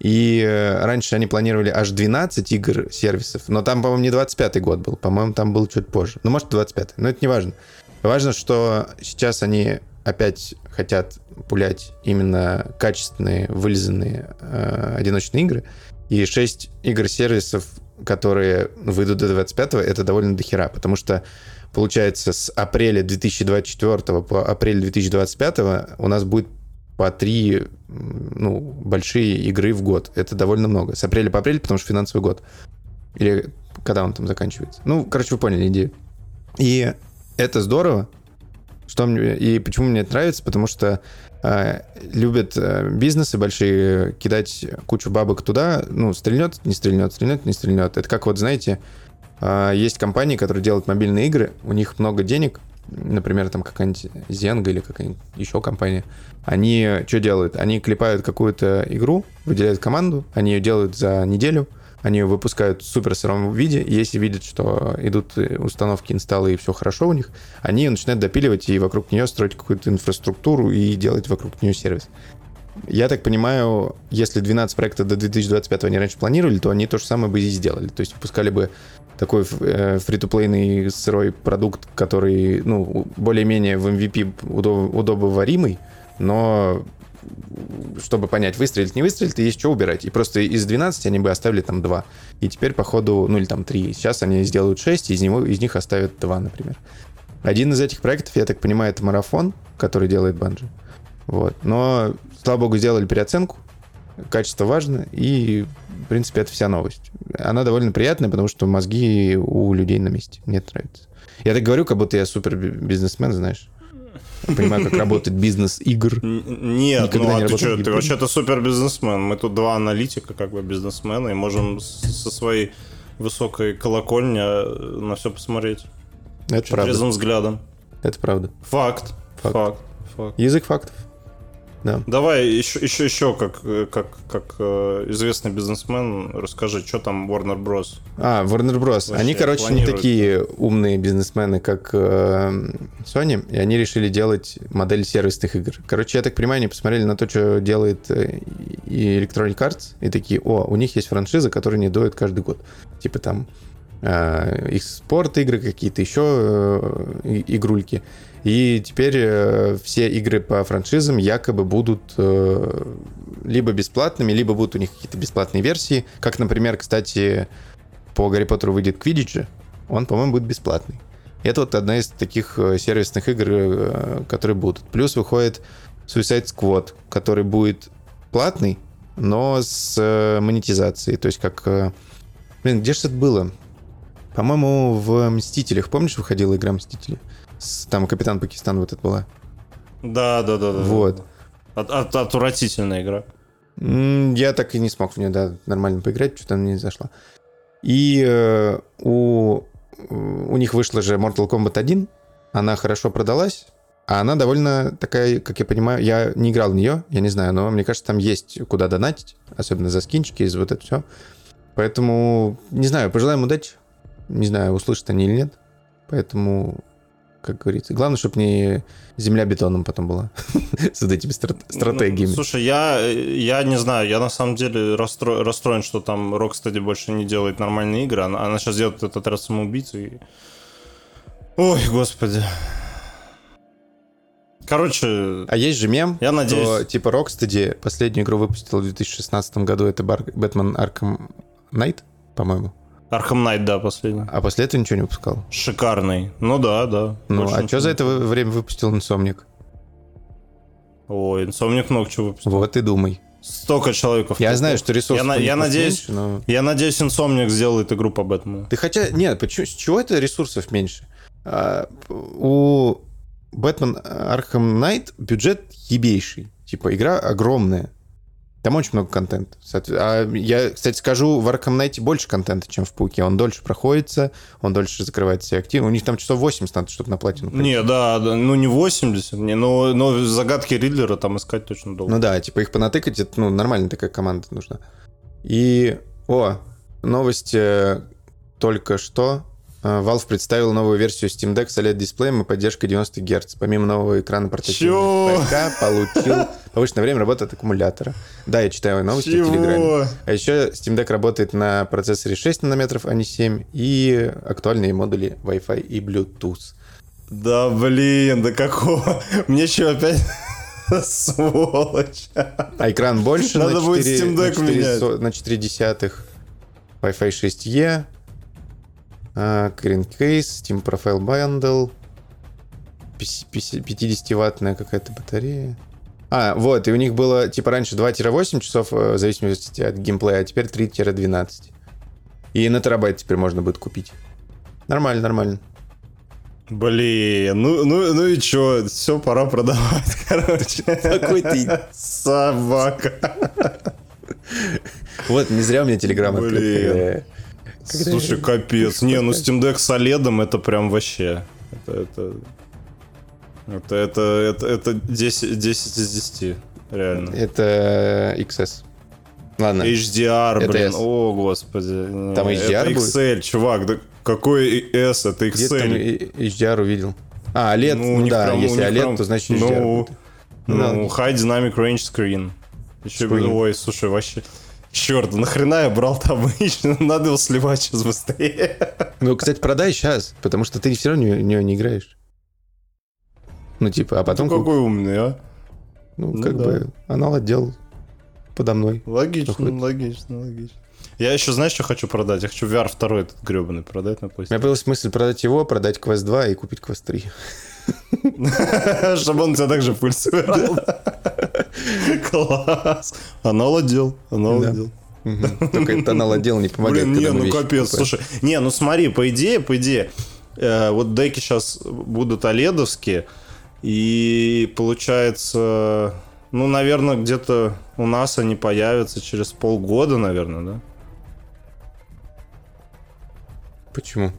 И э, раньше они планировали аж 12 игр сервисов, но там, по-моему, не 25 год был, по-моему, там был чуть позже. Ну, может, 25 но это не важно. Важно, что сейчас они опять хотят пулять именно качественные, вылизанные э, одиночные игры. И 6 игр-сервисов, которые выйдут до 25-го, это довольно дохера, потому что получается, с апреля 2024 по апрель 2025 у нас будет по три ну, большие игры в год. Это довольно много. С апреля по апрель, потому что финансовый год. Или когда он там заканчивается. Ну, короче, вы поняли идею. И это здорово. Что мне, и почему мне это нравится? Потому что э, любят э, бизнесы большие кидать кучу бабок туда, ну, стрельнет, не стрельнет, стрельнет, не стрельнет. Это как вот, знаете, Есть компании, которые делают мобильные игры, у них много денег, например, там какая-нибудь Zynga или какая-нибудь еще компания. Они что делают? Они клепают какую-то игру, выделяют команду, они ее делают за неделю, они ее выпускают в супер сыром виде, и если видят, что идут установки, инсталлы и все хорошо у них, они ее начинают допиливать и вокруг нее строить какую-то инфраструктуру и делать вокруг нее сервис. Я так понимаю, если 12 проектов до 2025 они раньше планировали, то они то же самое бы и сделали. То есть выпускали бы такой э, фри-то-плейный сырой продукт, который, ну, более-менее в MVP удоб- удобоваримый, но чтобы понять, выстрелит, не выстрелит, и есть что убирать. И просто из 12 они бы оставили там 2. И теперь, по ходу, ну или там 3. Сейчас они сделают 6, и из, него, из них оставят 2, например. Один из этих проектов, я так понимаю, это марафон, который делает Банжи. Вот. Но, слава богу, сделали переоценку. Качество важно, и, в принципе, это вся новость. Она довольно приятная, потому что мозги у людей на месте. Мне это нравится. Я так говорю, как будто я супер би- бизнесмен, знаешь. Я понимаю, как работает бизнес игр. Нет, Никогда ну не а ты работал что, ты вообще-то супер бизнесмен. Мы тут два аналитика, как бы бизнесмена, и можем со своей высокой колокольни э, на все посмотреть. Это Очень правда. трезвым взглядом. Это правда. Факт. Факт. Факт. Факт. Язык фактов. Да. Давай еще, еще, еще как, э, как, как э, известный бизнесмен, расскажи, что там Warner Bros. А, Warner Bros. Вообще Они, короче, не планируют. такие умные бизнесмены, как э, Sony, и они решили делать модель сервисных игр. Короче, я так понимаю, они посмотрели на то, что делает э, и Electronic Arts, и такие, о, у них есть франшиза, которая не доет каждый год. Типа там э, их спорт-игры какие-то, еще э, игрульки. И теперь э, все игры по франшизам якобы будут э, либо бесплатными, либо будут у них какие-то бесплатные версии. Как, например, кстати, по Гарри Поттеру выйдет Квидиджи, он, по-моему, будет бесплатный. Это вот одна из таких э, сервисных игр, э, которые будут. Плюс выходит Suicide Squad, который будет платный, но с э, монетизацией. То есть как... э, Блин, где же это было? По-моему, в «Мстителях». Помнишь, выходила игра «Мстители»? Там Капитан Пакистан вот это была. Да, да, да, да. Вот. От- от- отвратительная игра. Я так и не смог в нее да, нормально поиграть, что-то она мне не зашла. И э, у, у них вышла же Mortal Kombat 1, она хорошо продалась, а она довольно такая, как я понимаю, я не играл в нее, я не знаю, но мне кажется, там есть куда донатить, особенно за скинчики, из вот это все. Поэтому, не знаю, пожелаем удачи. Не знаю, услышат они или нет. Поэтому, как говорится, главное, чтобы не земля бетоном потом была с этими стра- стратегиями. Ну, слушай, я, я не знаю, я на самом деле расстро- расстроен, что там Rocksteady больше не делает нормальные игры. Она, она сейчас делает этот отряд самоубийц и... Ой, господи. Короче, А есть же мем, Я надеюсь- что типа Rocksteady последнюю игру выпустил в 2016 году, это Бэтмен Arkham Knight, по-моему. Arkham Knight, да, последний. А после этого ничего не выпускал. Шикарный. Ну да, да. Ну, а что за это время выпустил Insomniac? Ой, Инсомник много чего выпустил. Вот и думай. Столько человеков. Я знаю, что ресурсов Я, я надеюсь, меньше, но... я надеюсь, Инсомник сделает игру по Бэтмену. Ты хотя... Нет, почему, с чего это ресурсов меньше? А, у Batman Arkham Knight бюджет ебейший. Типа, игра огромная. Там очень много контента. А я, кстати, скажу, в Arkham Knight больше контента, чем в Пауке. Он дольше проходится, он дольше закрывает все активы. У них там часов 80 надо, чтобы на платину. пройти. Не, да, да, ну не 80, не, но, но загадки Ридлера там искать точно долго. Ну да, типа их понатыкать, это ну, нормальная такая команда нужна. И, о, новость э, только что. Э, Valve представил новую версию Steam Deck с OLED-дисплеем и поддержкой 90 Гц. Помимо нового экрана портативного? ПК получил повышенное время работы от аккумулятора. Да, я читаю новости в Телеграме. Чего? А еще Steam Deck работает на процессоре 6 нанометров, а не 7, и актуальные модули Wi-Fi и Bluetooth. Да блин, да какого? Мне что опять... Сволочь. А экран больше Надо на будет 4, Steam на Deck 4 менять. на 4 десятых. Wi-Fi 6E. а, Green Case, Steam Profile Bundle. 50-ваттная какая-то батарея. А, вот, и у них было, типа, раньше 2-8 часов, э, в зависимости от геймплея, а теперь 3-12. И на терабайт теперь можно будет купить. Нормально, нормально. Блин, ну, ну, ну и чё, все, пора продавать, короче. Какой ты Собака. Вот, не зря у меня телеграм Блин. открыт. Слушай, капец. Не, ну Steam Deck с OLED это прям вообще. Это, это, это, это, это, это 10, 10 из 10. Реально. Это XS. Ладно. HDR, Это блин. S. О, господи. Там HDR Это будет? XL, чувак. Да какой S? Это Где XL. и- HDR увидел? А, OLED, Ну, ну, да, прям- у если OLED, прям- то значит HDR ну, будет. Ну. High Dynamic Range Screen. Еще, Screen. ой, слушай, вообще... Черт, нахрена я брал там обычно? Надо его сливать сейчас быстрее. Ну, кстати, продай сейчас, потому что ты все равно в нее не играешь. Ну, типа, а потом... Ну, какой умный, а? Ну, ну как да. бы, аналог делал подо мной. Логично, Выходит. логично, логично. Я еще, знаешь, что хочу продать? Я хочу VR 2 этот гребаный продать на У меня PlayStation. появилась мысль продать его, продать Quest 2 и купить Quest 3. Чтобы он тебя также собирал. Класс. Анал отдел, анал отдел. Только этот аналог дела не помогает. Блин, не, ну капец, слушай. Не, ну смотри, по идее, по идее, э, вот деки сейчас будут оледовские, и получается, ну, наверное, где-то у нас они появятся через полгода, наверное, да? Почему?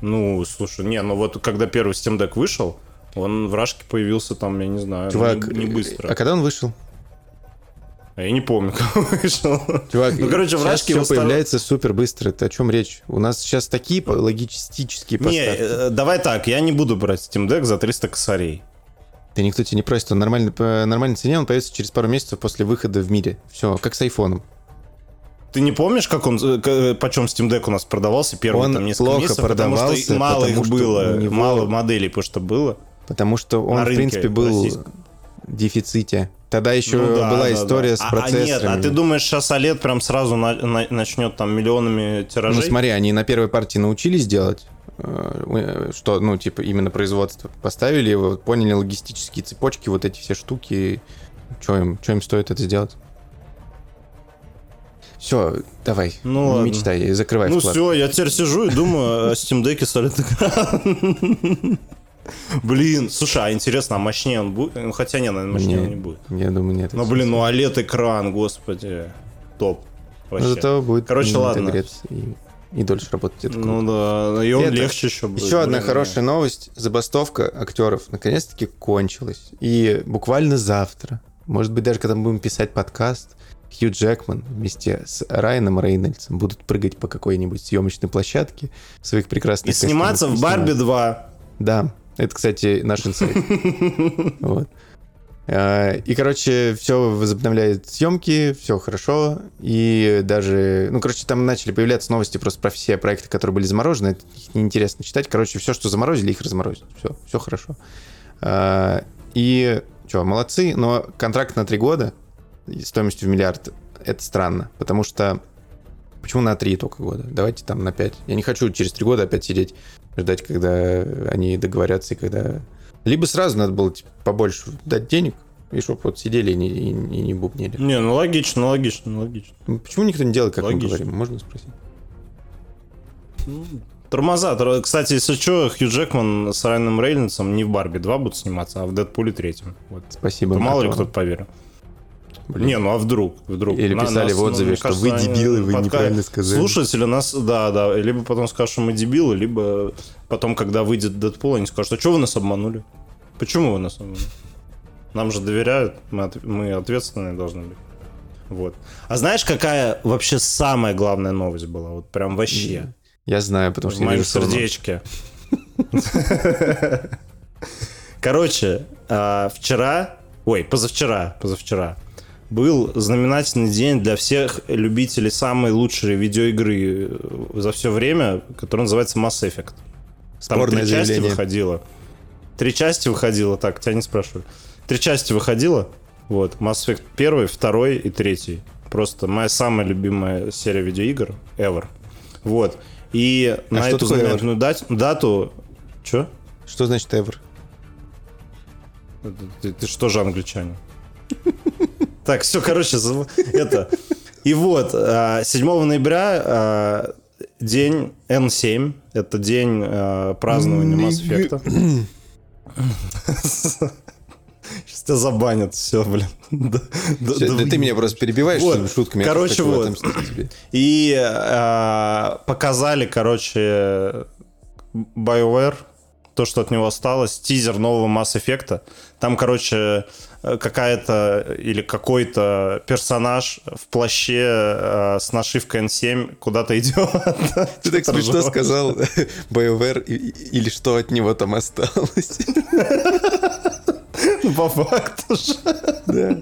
Ну, слушай, не, ну вот когда первый Steam Deck вышел, он в Рашке появился там, я не знаю, ну, Чувак, не, не быстро. а когда он вышел? А я не помню, как вышел. Чувак, Ну, короче, сейчас все стар- появляется супер быстро. Это о чем речь? У нас сейчас такие логистические Не, поставки. э, давай так, я не буду брать Steam Deck за 300 косарей. Да никто тебе не просит, он нормально, по нормальной цене, он появится через пару месяцев после выхода в мире. Все, как с айфоном. Ты не помнишь, как он, э, э, почем Steam Deck у нас продавался первые Он там несколько плохо месяцев, потому что продавался, мало потому их что было, него- мало моделей, потому что было. Потому что он, в принципе, был в дефиците. Тогда еще Ну да, была да, история да. с А- процессорами. А, нет, а ты думаешь, сейчас OLED прям сразу на- на- начнет там миллионами тиражей? Ну смотри, они на первой партии научились делать, э, что, ну, типа, именно производство. Поставили его, поняли логистические цепочки, вот эти все штуки. Что им, чё им стоит это сделать? Все, давай, Ну не ладно. мечтай, закрывай Ну вклад. все, я теперь сижу и думаю о Steam Deck экраном. Блин, слушай, а интересно, а мощнее он будет? Ну, Хотя нет, наверное, мощнее Не, он не будет. Я думаю, нет. Ну, блин, ну OLED экран, господи. Топ. Но Вообще. зато будет Короче, ладно. и- и дольше работать. Это Ну да, и он Это легче еще будет. Еще одна Блин, хорошая новость. Забастовка актеров наконец-таки кончилась. И буквально завтра, может быть, даже когда мы будем писать подкаст, Хью Джекман вместе с Райаном Рейнольдсом будут прыгать по какой-нибудь съемочной площадке в своих прекрасных И сниматься в. Барби 2. Да, это, кстати, наш инсайт. Вот. А, И, короче, все возобновляет съемки, все хорошо. И даже, ну, короче, там начали появляться новости просто про все проекты, которые были заморожены. Это их неинтересно читать. Короче, все, что заморозили, их разморозили. Все, все хорошо. А, И что, молодцы, но контракт на три года стоимостью в миллиард это странно, потому что почему на три только года? Давайте там на пять. Я не хочу через три года опять сидеть ждать, когда они договорятся и когда... Либо сразу надо было типа, побольше дать денег, и чтобы вот сидели и не, и, и не бубнили. Не, ну логично, логично, логично. Ну, Почему никто не делает, как Логично. мы говорим? Можно спросить? Тормоза. Тор- Кстати, если что, Хью Джекман с Райаном Рейнольдсом не в Барби 2 будут сниматься, а в Дэдпуле 3. Вот. Спасибо. То мало ли кто-то поверил. Блин. Не, ну а вдруг? вдруг? Или На- писали нас, в отзыве, мне что вы они дебилы, вы подка- неправильно сказали. Слушатели нас, да, да, либо потом скажут, что мы дебилы, либо потом, когда выйдет Дэдпул, они скажут, а что вы нас обманули? Почему вы нас обманули? Нам же доверяют, мы, от- мы ответственные должны быть. Вот. А знаешь, какая вообще самая главная новость была? Вот прям вообще. Я знаю, потому В что я моем сердечке. Короче, а, вчера, ой, позавчера, позавчера, был знаменательный день для всех любителей самой лучшей видеоигры э, за все время, которая называется Mass Effect. Там Спорное три части заявление. выходило. Три части выходило, так, тебя не спрашиваю. Три части выходило, вот, Mass Effect первый, второй и третий. Просто моя самая любимая серия видеоигр ever. Вот. И на А что эту знаменательную дать- дату... Чё? Что значит ever? Ты, ты что же англичанин? Так, все, короче, это... И вот, а, 7 ноября а, день N7, это день а, празднования Mass Effect. Сейчас тебя забанят, все, блин. Да, да, да да ты меня просто перебиваешь Вот. шутками. Короче, вот. И а, показали, короче, BioWare, то, что от него осталось, тизер нового Mass Effect. Там, короче, э, какая-то или какой-то персонаж в плаще э, с нашивкой N7 куда-то идет. Ты так смешно сказал BioWare или что от него там осталось. Ну, по факту же. Да.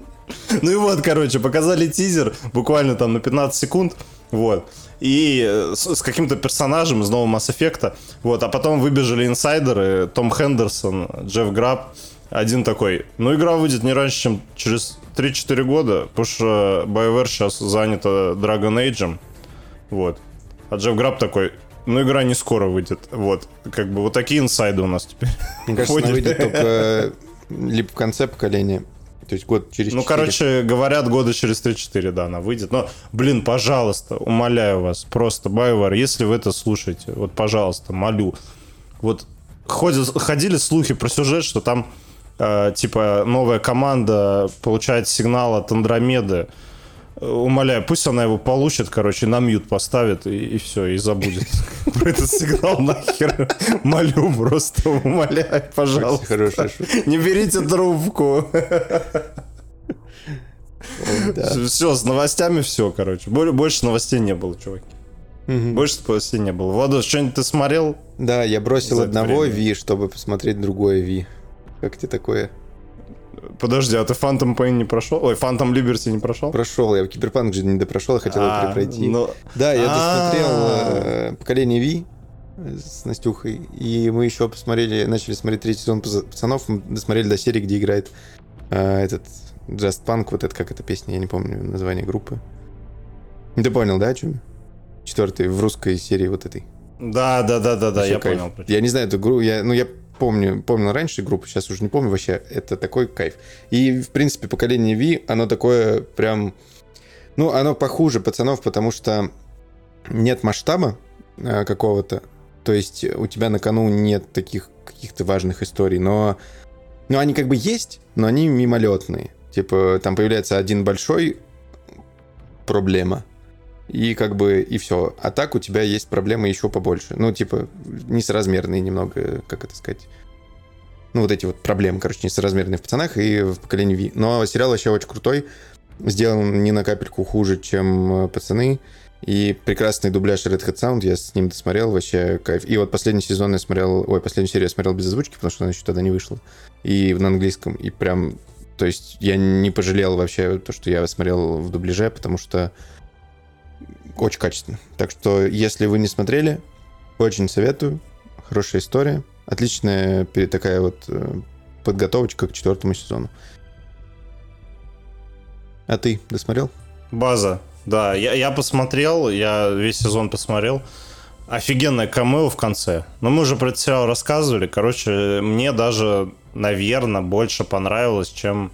Ну и вот, короче, показали тизер буквально там на 15 секунд. Вот. И э, с, с каким-то персонажем из нового Mass Effect. Вот. А потом выбежали инсайдеры. Том Хендерсон, Джефф Граб. Один такой. Ну, игра выйдет не раньше, чем через 3-4 года. Потому что BioWare сейчас занята Dragon Age. Вот. А Джефф Граб такой. Ну, игра не скоро выйдет. Вот. Как бы вот такие инсайды у нас теперь. Мне кажется, она выйдет только либо в конце поколения, то есть год через Ну, четыре. короче, говорят, года через 3-4, да, она выйдет. Но, блин, пожалуйста, умоляю вас, просто, BioWare, если вы это слушаете, вот, пожалуйста, молю. Вот ходят, ходили слухи про сюжет, что там, э, типа, новая команда получает сигнал от Андромеды. Э, Умоляю, пусть она его получит, короче, на мьют поставит и, все, и забудет про этот сигнал нахер. Молю просто, умоляю, пожалуйста. Не берите трубку. Все, с новостями все, короче. Бо- Больше новостей не было, чуваки. Больше новостей не было. Владос, что-нибудь ты смотрел? Да, я бросил одного. Ви, чтобы посмотреть другое Ви. Как тебе такое? Подожди, а ты Phantom Pain не прошел? Ой, Phantom Liberty не прошел? Прошел, я Киберпанк же не допрошел, я хотел А, перепройти. ну, Да, я досмотрел А. э, поколение Ви с Настюхой, и мы еще посмотрели, начали смотреть третий сезон «Пац- пацанов, мы досмотрели до серии, где играет э, этот Just Punk, вот это как эта песня, я не помню название группы. Ты понял, да, о чем? Четвертый в русской серии вот этой. Да, да, да, да, да, я кайф. понял. Я не знаю эту группу, я, ну я помню, помнил раньше группу, сейчас уже не помню вообще. Это такой кайф. И, в принципе, поколение Ви, оно такое прям... Ну, оно похуже пацанов, потому что нет масштаба э, какого-то. То есть у тебя на кону нет таких каких-то важных историй, но... Ну, они как бы есть, но они мимолетные. Типа, там появляется один большой проблема, и как бы и все. А так у тебя есть проблемы еще побольше. Ну, типа, несоразмерные немного, как это сказать. Ну, вот эти вот проблемы, короче, несоразмерные в пацанах и в поколении Ви. Но сериал вообще очень крутой. Сделан не на капельку хуже, чем э, пацаны. И прекрасный дубляж Red Hat Sound, я с ним досмотрел, вообще кайф. И вот последний сезон я смотрел, ой, последнюю серию я смотрел без озвучки, потому что она еще тогда не вышла. И на английском, и прям, то есть я не пожалел вообще то, что я смотрел в дубляже, потому что очень качественно. Так что, если вы не смотрели, очень советую. Хорошая история. Отличная такая вот э, подготовочка к четвертому сезону. А ты досмотрел? База. Да, я, я посмотрел, я весь сезон посмотрел. Офигенное камео в конце. Но мы уже про этот сериал рассказывали. Короче, мне даже, наверное, больше понравилось, чем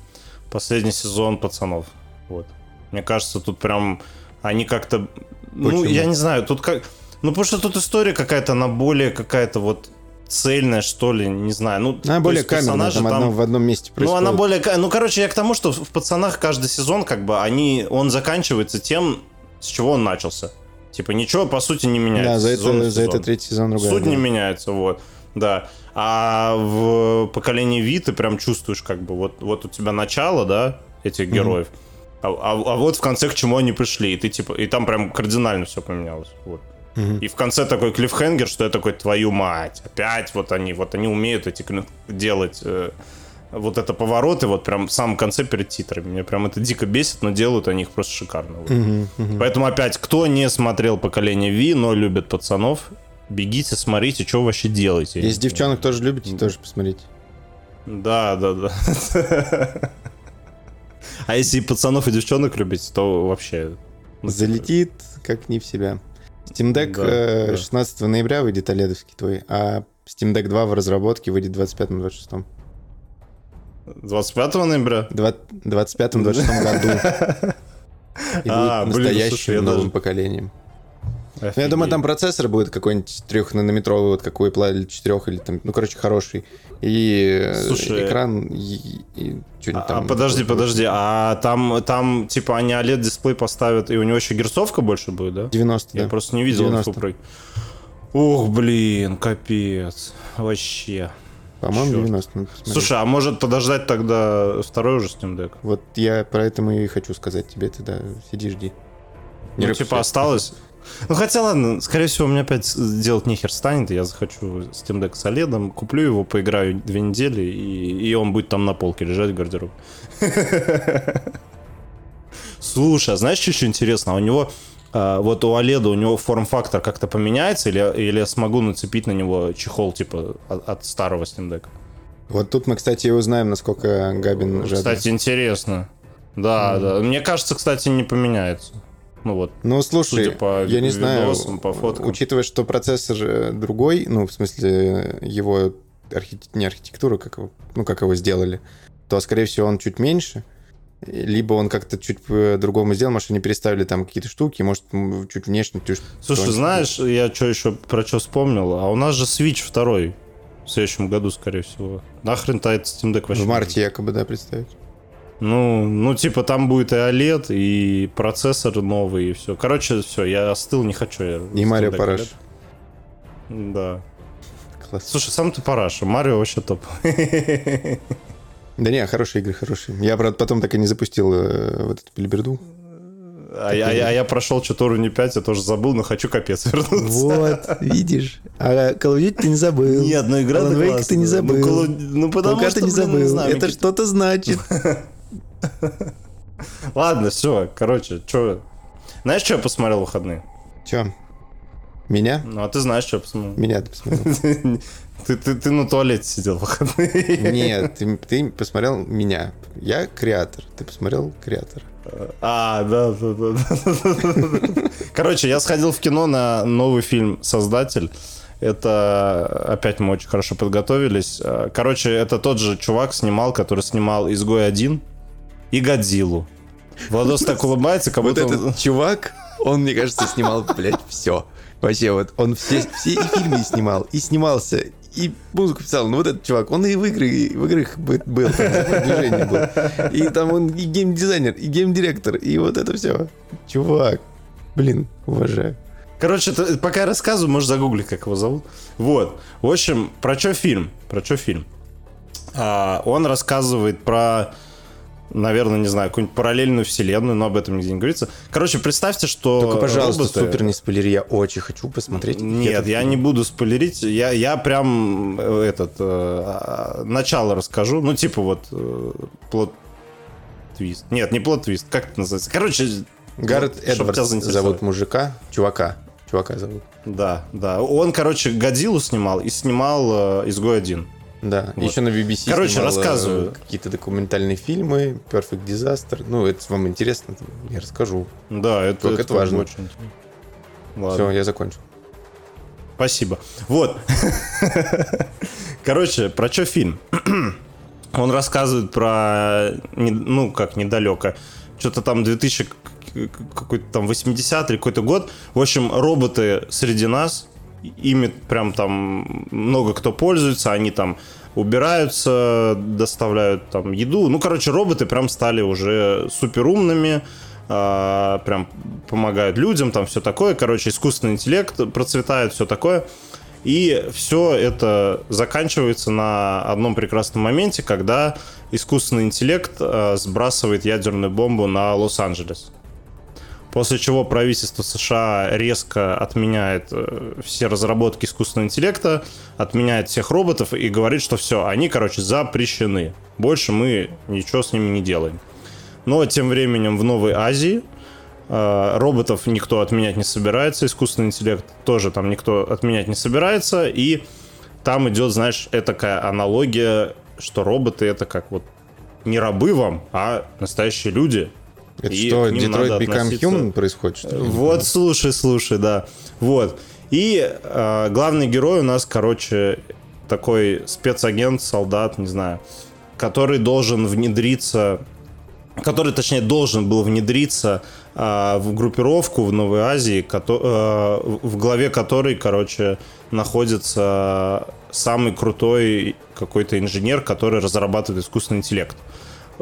последний сезон пацанов. Вот. Мне кажется, тут прям они как-то. Ну, Почему? я не знаю, тут как. Ну, потому что тут история какая-то, она более какая-то вот цельная, что ли, не знаю. Ну, Она более камерная, персонажи там, одно- в одном месте ну, происходит. она более... Ну, короче, я к тому, что в «Пацанах» каждый сезон, как бы, они... Он заканчивается тем, с чего он начался. Типа, ничего, по сути, не меняется. Да, за это, за это третий сезон другая. Суть да. не меняется, вот. Да. А в поколении Ви ты прям чувствуешь, как бы, вот, вот у тебя начало, да, этих героев. А, а- а вот в конце к чему они пришли. И ты типа. И там прям кардинально все поменялось. Вот. Мгм. И в конце такой клиффхенгер, что я такой, твою мать, опять вот они, вот они умеют эти делать э, вот это повороты, вот прям в самом конце перед титрами. Меня прям это дико бесит, но делают они их просто шикарно. вот. Мгм, мгм. Поэтому опять, кто не смотрел поколение Ви, но любит пацанов, бегите, смотрите, что вы вообще делаете. Если девчонок тоже любите, тоже посмотрите. Да, да, да. А если пацанов и девчонок любите, то вообще... ну, Залетит, как не в себя. Steam Deck Да, э, да. 16 ноября выйдет оледовский твой, а Steam Deck 2 в разработке выйдет 25-26. 25 ноября? 25-26 году. И А, будет блин, настоящим слушай, новым даже- поколением. Ну, я думаю, там процессор будет какой-нибудь трехнанометровый, вот как у Apple, или четырех, или там, ну, короче, хороший. И э, Слушай, экран, и, и что-нибудь А, там. а, подожди, подожди, а там, там, типа, они OLED-дисплей поставят, и у него еще герцовка больше будет, да? 90, Я да. просто не видел 90. инфу про... Ух, блин, капец. Вообще. По-моему, Чёрт. 90. надо посмотреть. Слушай, а может подождать тогда второй уже Steam Deck? Вот я про это и хочу сказать тебе, ты да, сиди, жди. Не ну, типа, осталось. Ну, хотя, ладно, скорее всего, у меня опять делать нехер станет, я захочу Steam Deck с OLED, куплю его, поиграю две недели, и, и он будет там на полке лежать в гардеробе. Слушай, а знаешь, что еще интересно? У него, а, вот у OLED, у него форм-фактор как-то поменяется, или, или я смогу нацепить на него чехол, типа, от, от старого Steam Deck? Вот тут мы, кстати, и узнаем, насколько Габин жадный. Кстати, интересно. Да, да. Мне кажется, кстати, не поменяется. Ну вот. Ну, слушай, Судя по я не знаю, по фоткам. учитывая, что процессор э, другой, ну, в смысле, его архи- не архитектура, как его, ну, как его сделали, то, скорее всего, он чуть меньше, либо он как-то чуть по-другому сделал, может, они переставили там какие-то штуки, может, чуть внешне... чуть Слушай, знаешь, я что еще про что вспомнил? А у нас же Switch второй в следующем году, скорее всего. Нахрен-то этот Steam Deck вообще? В марте якобы, да, представить. Ну, ну, типа, там будет и OLED, и процессор новый, и все. Короче, все, я остыл, не хочу. Я И Марио Параш. Да. Класс. Слушай, сам ты параша. Марио вообще топ. Да не, хорошие игры, хорошие. Я, правда, потом так и не запустил э, вот эту билиберду. А я, а я- а я прошел что-то уровня 5, я тоже забыл, но хочу капец вернуться. Вот, видишь. А Call of Duty ты не забыл. Нет, ну игра Alan Wake ты не забыл. Ну, Call of- ну, потому Пока что, ты не забыл. знаю, Это что-то значит. Ладно, все, короче, что... Знаешь, что я посмотрел в выходные? Че? Меня? Ну, а ты знаешь, что я посмотрел. Меня ты посмотрел. Ты, ты, ты на туалете сидел в выходные. Нет, ты, ты посмотрел меня. Я креатор. Ты посмотрел креатор. А, да, да, да, да. Короче, я сходил в кино на новый фильм «Создатель». Это опять мы очень хорошо подготовились. Короче, это тот же чувак снимал, который снимал «Изгой один» и «Годзиллу». Владос так улыбается, как Вот будто... он- этот чувак, он, мне кажется, снимал, блядь, все. Вообще, вот он все, все и фильмы снимал, и снимался, и музыку писал. Ну, вот этот чувак, он и в игры, и в играх бы- был, там, был. И там он и геймдизайнер, и геймдиректор, и вот это все. Чувак, Блин, уважаю. Короче, это- пока я рассказываю, можешь загуглить, как его зовут. Вот. В общем, про что фильм? Про что фильм? А, он рассказывает про, наверное, не знаю, какую-нибудь параллельную вселенную, но об этом нигде не говорится. Короче, представьте, что Только, пожалуйста, роботы- супер не спойлери, я очень хочу посмотреть. Нет, я фильм. не буду спойлерить. Я, я прям э, этот э, а, начало расскажу. Ну, типа вот э, плот твист. Нет, не плот твист. Как это называется? Короче, Гаррет тебя Эдвардс зовут мужика, чувака. Чувака зовут. Да, да. Он, короче, Годзиллу снимал и снимал э, «Изгой один». Да, Вот. еще на BBC Короче, э, рассказываю. какие-то документальные фильмы, Perfect Disaster. Ну, это вам интересно, я расскажу. Да, это, Только это важно. очень. Ладно. Все, я закончил. Спасибо. Вот. Короче, про что фильм? Он рассказывает про, ну, как недалеко, что-то там 2000 к- к- какой-то там 80 или какой-то год. В общем, роботы среди нас, ими прям там много кто пользуется, они там убираются, доставляют там еду. Ну, короче, роботы прям стали уже суперумными, а, прям помогают людям, там все такое. Короче, искусственный интеллект процветает, все такое. И все это заканчивается на одном прекрасном моменте, когда искусственный интеллект э, сбрасывает ядерную бомбу на Лос-Анджелес. После чего правительство США резко отменяет э, все разработки искусственного интеллекта, отменяет всех роботов и говорит, что все, они, короче, запрещены. Больше мы ничего с ними не делаем. Но тем временем в Новой Азии э, роботов никто отменять не собирается, искусственный интеллект тоже там никто отменять не собирается, и там идет, знаешь, такая аналогия, что роботы это как вот не рабы вам, а настоящие люди. Это И что, Detroit Become относиться- Human происходит, что ли? Вот, слушай, слушай, да. Вот. И э, главный герой у нас, короче, такой спецагент, солдат, не знаю, который должен внедриться, который, точнее, должен был внедриться э, в группировку в Новой Азии, кото- э, в главе которой, короче, находится самый крутой какой-то инженер, который разрабатывает искусственный интеллект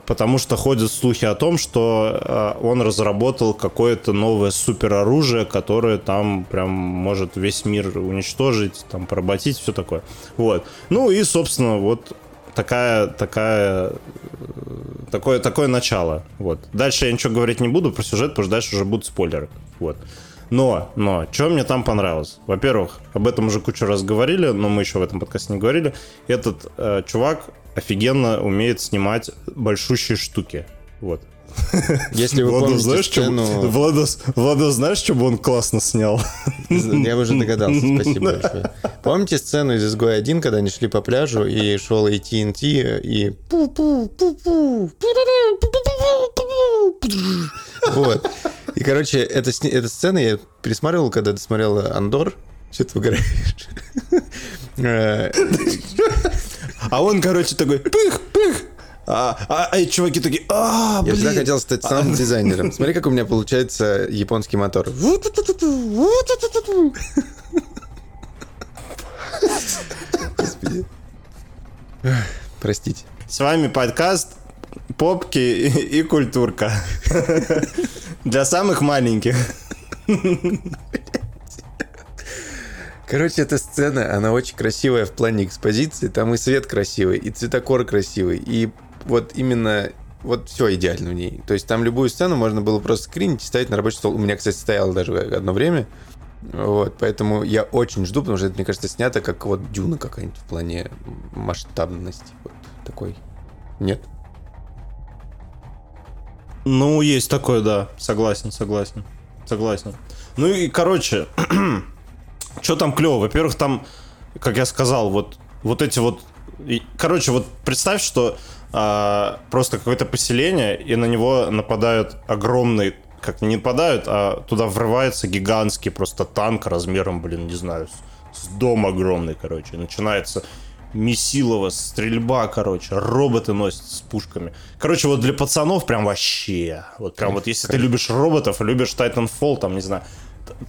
потому что ходят слухи о том, что э, он разработал какое-то новое супероружие, которое там прям может весь мир уничтожить, там поработить, все такое. Вот. Ну и, собственно, вот такая, такая, э, такое, такое начало. Вот. Дальше я ничего говорить не буду про сюжет, потому что дальше уже будут спойлеры. Вот. Но, но, что мне там понравилось? Во-первых, об этом уже кучу раз говорили, но мы еще в этом подкасте не говорили. Этот э, чувак офигенно умеет снимать большущие штуки. Вот. Если вы Владос, помните знаешь, сцену... Владос, Владос, знаешь, что бы он классно снял? Я уже догадался, спасибо большое. Помните сцену из «Изгоя 1», когда они шли по пляжу, и шел AT&T, и... Вот. И, короче, эта, эта сцена я пересматривал, когда досмотрел «Андор». Что ты выгораешь? А он, короче, такой пых, пых. А, а, а эти чуваки такие, а, Я блин. всегда хотел стать саунд-дизайнером. Смотри, как у меня получается японский мотор. Господи. Простите. С вами подкаст Попки и, и культурка. Для самых маленьких. Короче, эта сцена, она очень красивая в плане экспозиции. Там и свет красивый, и цветокор красивый. И вот именно вот все идеально в ней. То есть там любую сцену можно было просто скринить и ставить на рабочий стол. У меня, кстати, стояло даже одно время. Вот, поэтому я очень жду, потому что это, мне кажется, снято как вот дюна какая-нибудь в плане масштабности. Вот такой. Нет? Ну, есть такое, да. Согласен, согласен. Согласен. Ну и, короче, что там клево? Во-первых, там, как я сказал, вот, вот эти вот... и- Короче, вот представь, что а, просто какое-то поселение, и на него нападают огромные... Как не нападают, а туда врывается гигантский просто танк размером, блин, не знаю, с, с дом огромный, короче. Начинается месилово, стрельба, короче, роботы носят с пушками. Короче, вот для пацанов прям вообще. Вот прям вот если ты любишь роботов, любишь Titanfall, там, не знаю,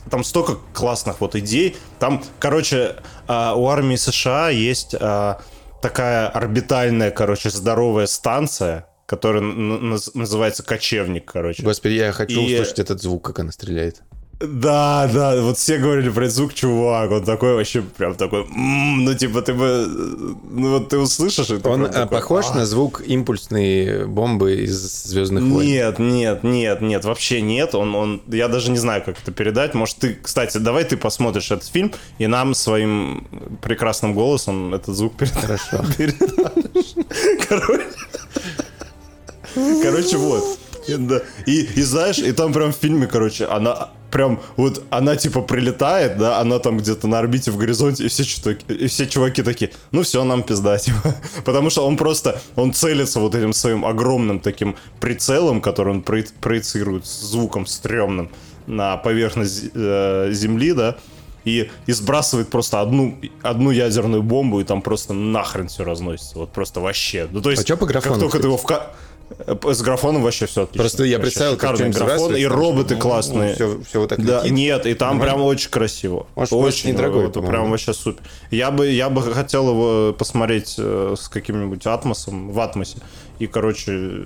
там столько классных вот идей. Там, короче, а, у армии США есть а, такая орбитальная, короче, здоровая станция, которая называется кочевник, короче. Господи, я хочу И- услышать этот звук, как она стреляет. Да, да, вот все говорили про звук, чувак, он такой вообще прям такой, ну типа ты бы, ну вот ты услышишь, ты Он э, такой, похож «А». на звук импульсной бомбы из Звездных войн. Нет, нет, нет, нет, вообще нет. Он, он, я даже не знаю, как это передать. Может, ты, кстати, давай ты посмотришь этот фильм и нам своим прекрасным голосом этот звук передашь. Хорошо. Короче, короче, вот. Да. и, и знаешь, и там прям в фильме, короче, она прям вот она типа прилетает, да, она там где-то на орбите в горизонте, и все, чуваки, и все чуваки такие, ну все, нам пизда, типа. Потому что он просто, он целится вот этим своим огромным таким прицелом, который он проецирует с звуком стрёмным на поверхность э, Земли, да, и, и сбрасывает просто одну, одну ядерную бомбу, и там просто нахрен все разносится. Вот просто вообще. Ну, то есть, А чё по графону, как только кстати? ты его в С графоном вообще все отлично. Просто я представил, как что-нибудь графон, и роботы ну, классные. все, все вот так Да, летит. нет, и там Нормально? прям очень красиво. Может, очень недорогой, по-моему. прям вообще супер. Я бы, я бы хотел его посмотреть э, с каким-нибудь атмосом, в атмосе. И, короче,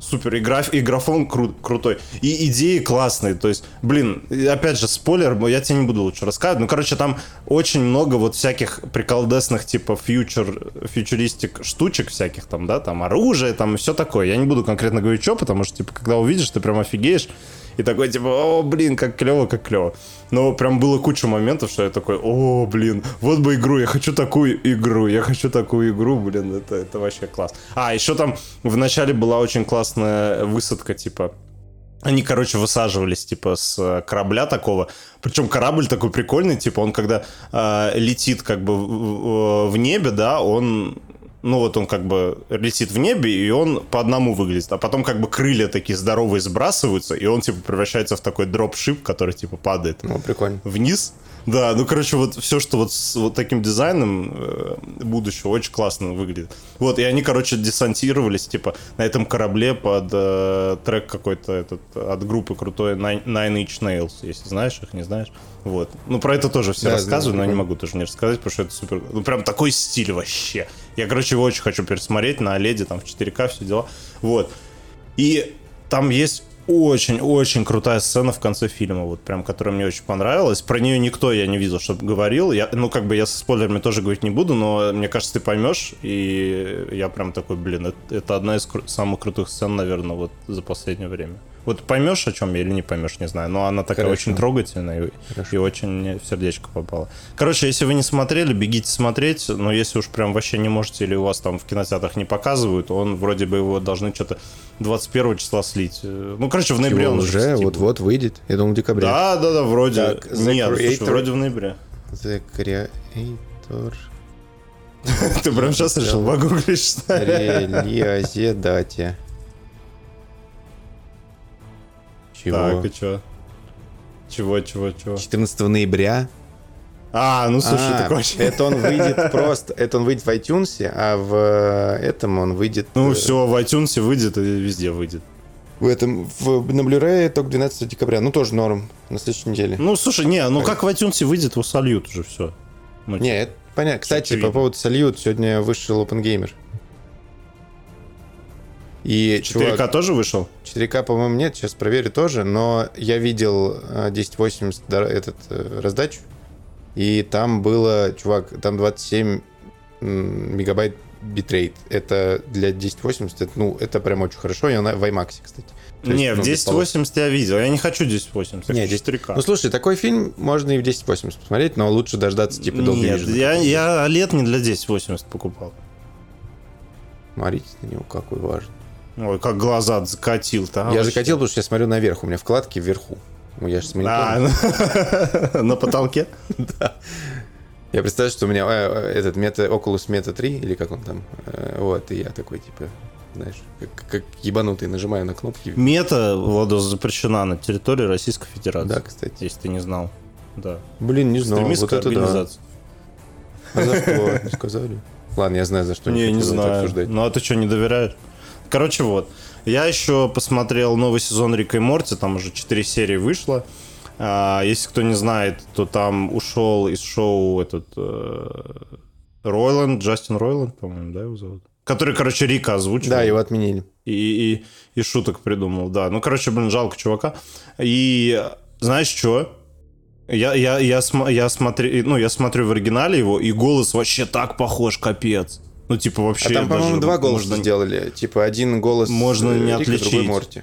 супер. И, граф, и графон кру- крутой. И идеи классные. То есть, блин, опять же, спойлер, я тебе не буду лучше рассказывать. Ну, короче, там очень много вот всяких приколдесных, типа, фьючер, фьючеристик штучек всяких там, да, там оружие, там все такое. Я не буду конкретно говорить, что, потому что, типа, когда увидишь, ты прям офигеешь. И такой, типа, о, блин, как клево, как клево. Но прям было куча моментов, что я такой, о, блин, вот бы игру, я хочу такую игру, я хочу такую игру, блин, это, это вообще класс. А, еще там в начале была очень классная высадка, типа, они, короче, высаживались, типа, с э, корабля такого. Причем корабль такой прикольный, типа, он когда э, летит, как бы, в, в- в небе, да, он... Ну, вот он как бы летит в небе, и он по одному выглядит. А потом как бы крылья такие здоровые сбрасываются, и он, типа, превращается в такой дропшип, который, типа, падает Ну, прикольно. вниз. Да, ну, короче, вот все, что вот с вот таким дизайном э, будущего очень классно выглядит. Вот, и они, короче, десантировались, типа, на этом корабле под э, трек какой-то этот от группы крутой Nine, Nine Inch Nails, если знаешь их, не знаешь. Вот. Ну, про это тоже все Да, рассказывают, да, но я не могу тоже не рассказать, потому что это супер... Ну, прям такой стиль вообще. Я, короче, его очень хочу пересмотреть на OLED, там, в 4К, все дела. Вот. И там есть очень-очень крутая сцена в конце фильма, вот прям, которая мне очень понравилась. Про нее никто я не видел, чтобы говорил. Я, ну, как бы я со спойлерами тоже говорить не буду, но мне кажется, ты поймешь. И я прям такой, блин, это, это одна из кру- самых крутых сцен, наверное, вот за последнее время. Вот поймешь, о чем я или не поймешь, не знаю. Но она такая Хорошо. очень трогательная и, и очень мне в сердечко попала. Короче, если вы не смотрели, бегите смотреть. Но если уж прям вообще не можете, или у вас там в кинотеатрах не показывают, он вроде бы его должны что-то 21 числа слить. Ну, короче, в ноябре Его он уже будет. вот-вот выйдет. Я думал, в декабре. Да, да, да, вроде. Так, Нет, слушай, Creator- вроде в ноябре. The Creator Ты прям сейчас решил погуглить, что ли? Релиазедате. Чего? Так, и чё? Чего, чего, чего? 14 ноября. А, ну слушай, А, так вообще... Это он выйдет просто... Это он выйдет в iTunes, а в этом он выйдет... Ну э, все, в iTunes выйдет и везде выйдет. В этом... В, на Blu-ray только 12 декабря. Ну, тоже норм. На следующей неделе. Ну, слушай, не, ну как в iTunes выйдет, его сольют уже все. Ну, Не, это понятно. Кстати, по поводу Сольют, сегодня вышел OpenGamer. И 4К чувак, тоже вышел? 4К, по-моему, нет, сейчас проверю тоже, но я видел э, 1080 да, этот э, раздачу, и там было, чувак, там 27 м, мегабайт битрейт. Это для 1080, это, ну, это прям очень хорошо, и она в IMAX, кстати. То есть, Не, в ну, полос. 1080 я видел. Я не хочу 1080, я Не, хочу 10 4К. Ну, слушай, такой фильм можно и в 1080 посмотреть, но лучше дождаться, типа, Dolby Нет, я, я OLED не для 1080 покупал. Смотрите на него, какой важный. Ой, как глаза закатил-то. а, я вообще. закатил, потому что я смотрю наверх, у меня вкладки вверху. Ну, я же с монитором. А, на потолке? Я представляю, что у меня э, э, этот мета, Oculus Meta 3, или как он там, э, вот, и я такой, типа, знаешь, как, как ебанутый, нажимаю на кнопки. Мета, Владос, запрещена на территории Российской Федерации. Да, кстати. Если ты не знал. Да. Блин, не знал, вот это да. организация. А за что? Не сказали? Ладно, я знаю, за что. Не, не знаю. Ну а ты что, не доверяешь? Короче, вот. Я еще посмотрел новый сезон Рика и Морти, там уже 4 серии вышло. А, если кто не знает, то там ушел из шоу этот э, Ройланд, Джастин Ройланд, по-моему, да, его зовут? Который, короче, Рика озвучил. Да, его отменили. и, и, и шуток придумал, да. Ну, короче, блин, жалко чувака. И знаешь что? Я, я, я, см- я, смотрю, ну, я смотрю в оригинале его, и голос вообще так похож, капец. Ну, типа, вообще... А там, по-моему, два голоса можно- сделали. Типа, один голос Можно э, не Рика, другой отличить. Морти.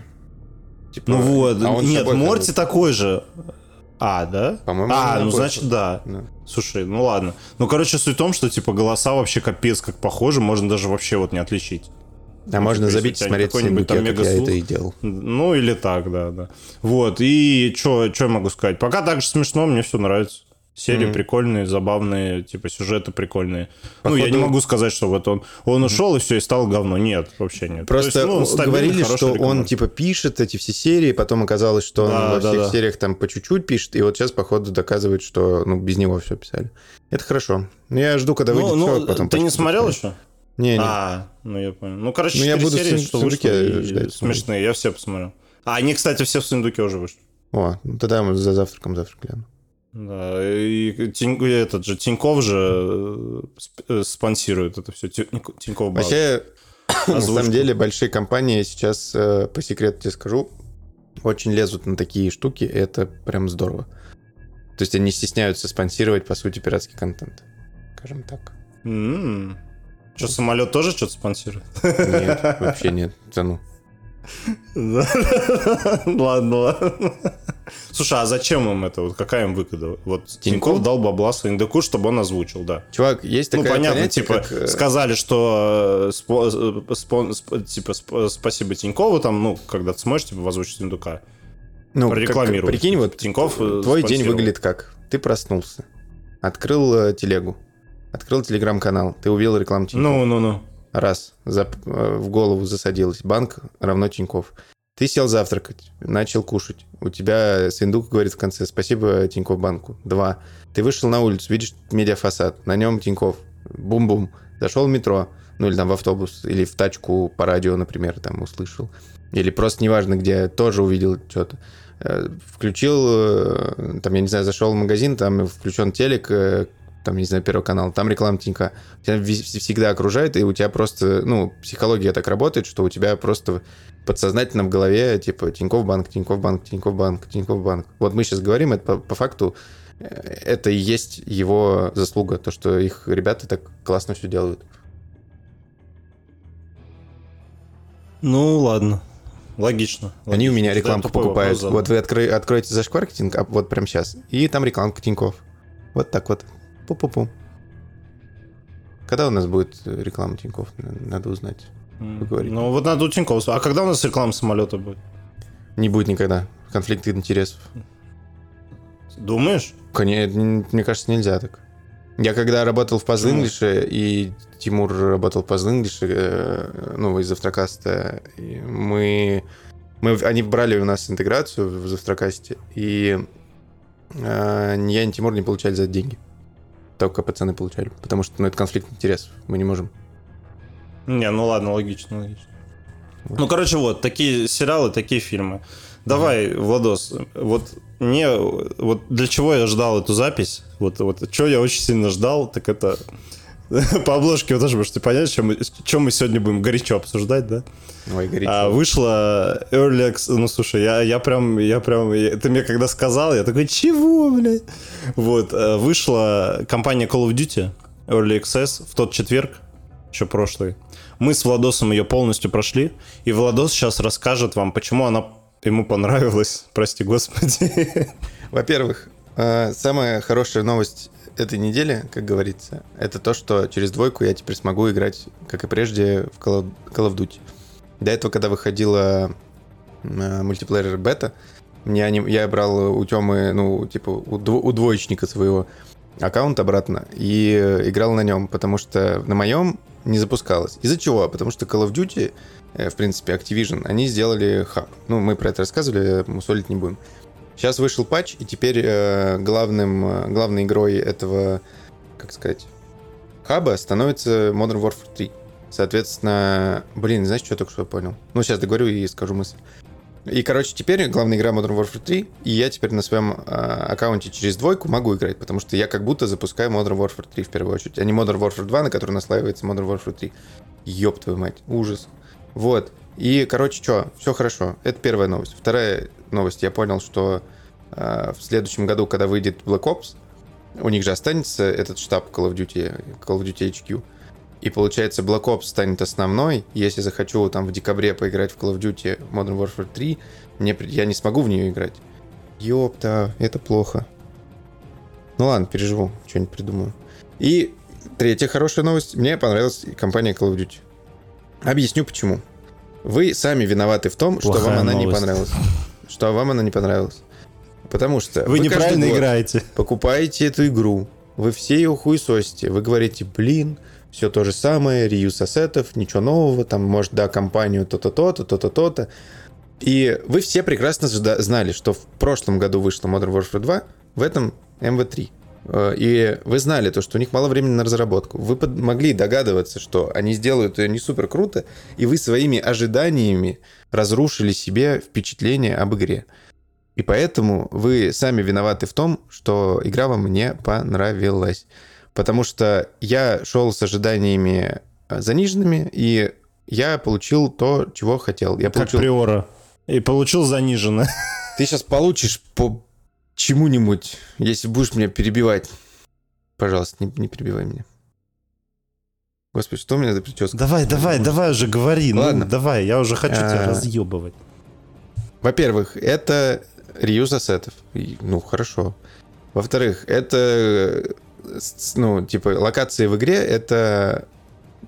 Типа, Ну вот, а нет, Морти ходил. такой же. А, да? По-моему, А, ну значит, да. Да. Слушай, ну ладно. Ну, короче, суть в том, что, типа, голоса вообще капец как похожи, можно даже вообще вот не отличить. А можно типа, забить и смотреть какой-нибудь там как я это и делал. Ну, или так, да, да. Вот, и что я могу сказать? Пока так же смешно, мне все нравится. Серии Мгм. прикольные, забавные, типа сюжеты прикольные. Ну, я не Походу- могу сказать, что вот он, он ушел и все, и стал говно. Нет, вообще нет. То Просто есть, ну, говорили, что он типа пишет эти все серии, потом оказалось, что он Да, во да, всех да. сериях там по чуть-чуть пишет, и вот сейчас, походу, доказывает, что ну, без него все писали. Это хорошо. Ну, Я жду, когда выйдет Ну, ну, потом ты не смотрел еще? Не, не. А, ну я понял. Ну, короче, Ну, я буду в серии, сун- что вышло, ждать, смешные, я все посмотрел. А, они, кстати, все в сундуке уже вышли. О, ну тогда мы за завтраком завтрак гляну. Да, и Тинь- этот же Тиньков же э, сп- спонсирует это все. Тиньков Банк. Вообще, на Озвучку. самом деле, большие компании сейчас, э, по секрету тебе скажу, очень лезут на такие штуки, и это прям здорово. То есть они стесняются спонсировать, по сути, пиратский контент. Скажем так. Что, самолет тоже что-то спонсирует? Нет, вообще нет. Да ну. Ладно, ладно. Слушай, а зачем им это? Вот какая им выгода? Вот Тиньков дал бабла Индеку, чтобы он озвучил, да. Чувак, есть Ну, такое понятно, понятие, типа, как, э, сказали, что э, спо- э, спон- сп- типа, сп- спасибо Тинькову, там, ну, когда ты сможешь, типа, озвучить Индука. ну, порекламировать. прикинь, вот Тиньков твой день выглядит как? Ты проснулся, открыл телегу, открыл телеграм-канал, ты увидел рекламу Тинькофф. Ну, ну, ну. Раз, э, в голову засадилось. Банк равно Тиньков. Ты сел завтракать, начал кушать. У тебя сундук говорит в конце «Спасибо Тинькофф банку». Два. Ты вышел на улицу, видишь медиафасад, на нем Тиньков. Бум-бум. Зашел в метро, ну или там в автобус, или в тачку по радио, например, там услышал. Или просто неважно где, тоже увидел что-то. Э, Включил, э, там, я не знаю, зашел в магазин, там включен телек, э, там, не знаю, Первый канал, там реклама Тинька. Тебя всегда окружает, и у тебя просто, ну, психология так работает, что у тебя просто подсознательно в голове, типа, Тинькофф банк, Тинькофф банк, Тинькофф банк, Тинькофф банк. Вот мы сейчас говорим, это по, по факту, э, это и есть его заслуга, то, что их ребята так классно все делают. Ну, ладно. Логично. Они у меня Логично. рекламку покупают. Вот вы открой- откроете зашкварки Тинька, вот прямо сейчас, и там рекламка Тинькофф. Вот так вот. Пу-пу-пу. Когда у нас будет э, реклама Тинькофф? Надо узнать. Поговорить. Ну, вот надо у Тинькова... А когда у нас реклама самолета будет? Не будет никогда. Конфликт интересов. Думаешь? Конечно, мне кажется, нельзя так. Я когда работал в? English, и Тимур работал в English, э, ну, из Завтракаста, и мы, мы... Они брали у нас интеграцию в Завтракасте, и э, ни я, ни Тимур не получали за это деньги. Только пацаны получали, потому что ну, это конфликт интересов, мы не можем. Не, ну ладно, логично, логично. Вот. Ну, короче, вот, такие сериалы, такие фильмы. Давай, Владос, вот не, вот для чего я ждал эту запись, вот, вот, что я очень сильно ждал, так это по обложке вы тоже можете понять, чем чем мы сегодня будем горячо обсуждать, да? Ой, горячо. А, вышла Early Access, ну слушай, я, я прям, я прям, я- ты мне когда сказал, я такой, чего, блядь? Вот, э, вышла компания Call of Duty Early Access в тот четверг, еще прошлый. Мы с Владосом ее полностью прошли, и Владос сейчас расскажет вам, почему она ему понравилась, прости господи. Во-первых, э, самая хорошая новость этой недели, как говорится, это то, что через двойку я теперь смогу играть, как и прежде, в Call of, Duty. До этого, когда выходила э, мультиплеер бета, мне я брал у Тёмы, ну, типа, у двоечника своего аккаунт обратно и э, играл на нем, потому что на моем не запускалось. Из-за чего? Потому что Call of Duty, э, в принципе, Activision, они сделали хаб. Ну, мы про это рассказывали, мусолить не будем. Сейчас вышел патч, и теперь э, главным, э, главной игрой этого, как сказать, хаба становится Modern Warfare 3. Соответственно, блин, знаешь, что я только что понял? Ну, сейчас договорю и скажу мысль. И, короче, теперь главная игра Modern Warfare 3, и я теперь на своем э, аккаунте через двойку могу играть, потому что я как будто запускаю Modern Warfare 3 в первую очередь, а не Modern Warfare 2, на который наслаивается Modern Warfare 3. Ёб твою мать, ужас. Вот. И, короче, что, все хорошо. Это первая новость. Вторая новость. Я понял, что а, в следующем году, когда выйдет Black Ops, у них же останется этот штаб Call of Duty, Call of Duty HQ. И получается, Black Ops станет основной. Если захочу там в декабре поиграть в Call of Duty Modern Warfare 3, мне, я не смогу в нее играть. Ёпта, это плохо. Ну ладно, переживу, что-нибудь придумаю. И третья хорошая новость. Мне понравилась компания Call of Duty. Объясню почему. Вы сами виноваты в том, что Плохая вам она не новость. понравилась. Что вам она не понравилась. Потому что Вы, каждый неправильно играете. покупаете эту игру, вы все ее хуесосите, вы говорите, блин, все то же самое, реюз ассетов, ничего нового, там, может, да, компанию то-то, то-то, то-то, то-то. И вы все прекрасно знали, что в прошлом году вышла Modern Warfare 2, в этом MV3. Э, И вы знали то, что у них мало времени на разработку. Вы могли догадываться, что они сделают ее не супер круто, и вы своими ожиданиями разрушили себе впечатление об игре. И поэтому вы сами виноваты в том, что игра вам не понравилась. Потому что я шел с ожиданиями э, заниженными, и я получил то, чего хотел. Я Как получил... приора. И получил заниженно. Ты сейчас получишь по чему-нибудь, если будешь меня перебивать. Пожалуйста, не, не перебивай меня. Господи, что у меня за прическа? Давай, давай, давай уже говори. Ладно. Ну, давай, я уже хочу тебя А. разъебывать. Во-первых, это реюз ассетов. Ну, хорошо. Во-вторых, это, ну, типа, локации в игре — это,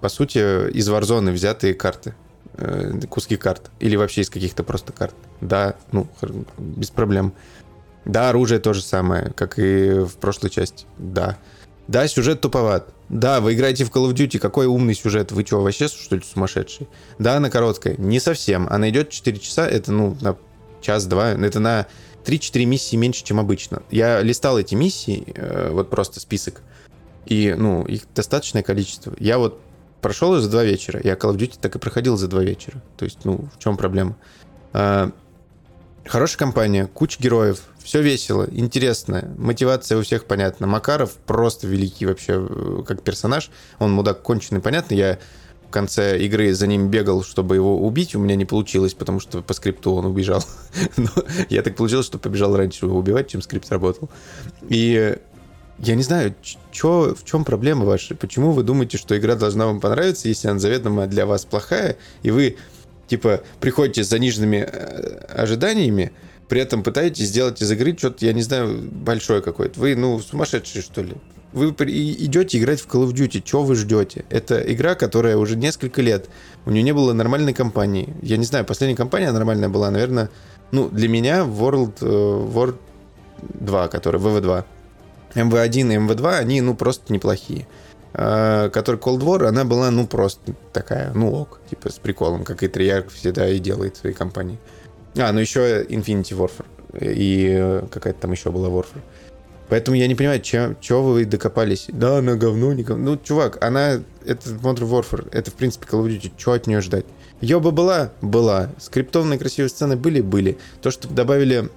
по сути, из Warzone взятые карты. э, Куски карт. Или вообще из каких-то просто карт. Да, ну, без проблем. Да, оружие то же самое, как и в прошлой части. Да. Да, сюжет туповат. Да, вы играете в Call of Duty, какой умный сюжет. Вы что, вообще, что ли, сумасшедший? Да, она короткая. Не совсем. Она идет 4 часа, это, ну, на час-два. Это на 3-4 миссии меньше, чем обычно. Я листал эти миссии, э, вот просто список. И, ну, их достаточное количество. Я вот прошел ее за два вечера. Я Call of Duty так и проходил за два вечера. То есть, ну, в чем проблема? А, Хорошая компания, куча героев, все весело, интересно, мотивация у всех понятна. Макаров просто великий вообще э, как персонаж. Он мудак конченый, понятно. Я в конце игры за ним бегал, чтобы его убить. У меня не получилось, потому что по скрипту он убежал. Но я так получилось, что побежал раньше его убивать, чем скрипт работал. И я не знаю, чё, в чем проблема ваша? Почему вы думаете, что игра должна вам понравиться, если она заведомо для вас плохая, и вы, типа, приходите с заниженными э, ожиданиями, при этом пытаетесь сделать из игры что-то, я не знаю, большое какое-то. Вы, ну, сумасшедшие, что ли? Вы идете играть в Call of Duty, чего вы ждете? Это игра, которая уже несколько лет, у нее не было нормальной кампании. Я не знаю, последняя кампания нормальная была, наверное, ну, для меня World War 2, который VV2. МВ-1 и МВ-2, они, ну, просто неплохие. А, Который Cold War, она была, ну, просто такая, ну, ок, типа, с приколом, как и Treyarch всегда и делает в своей компании. А, ну, еще Infinity Warfare. И э, какая-то там еще была Warfare. Поэтому я не понимаю, чего вы докопались. Да, она говно, не. Ну, чувак, она... Это Modern Warfare. Это, в принципе, Call of Duty. Чего от нее ждать? Бы была? Была. Скриптованные красивые сцены были? Были. То, что добавили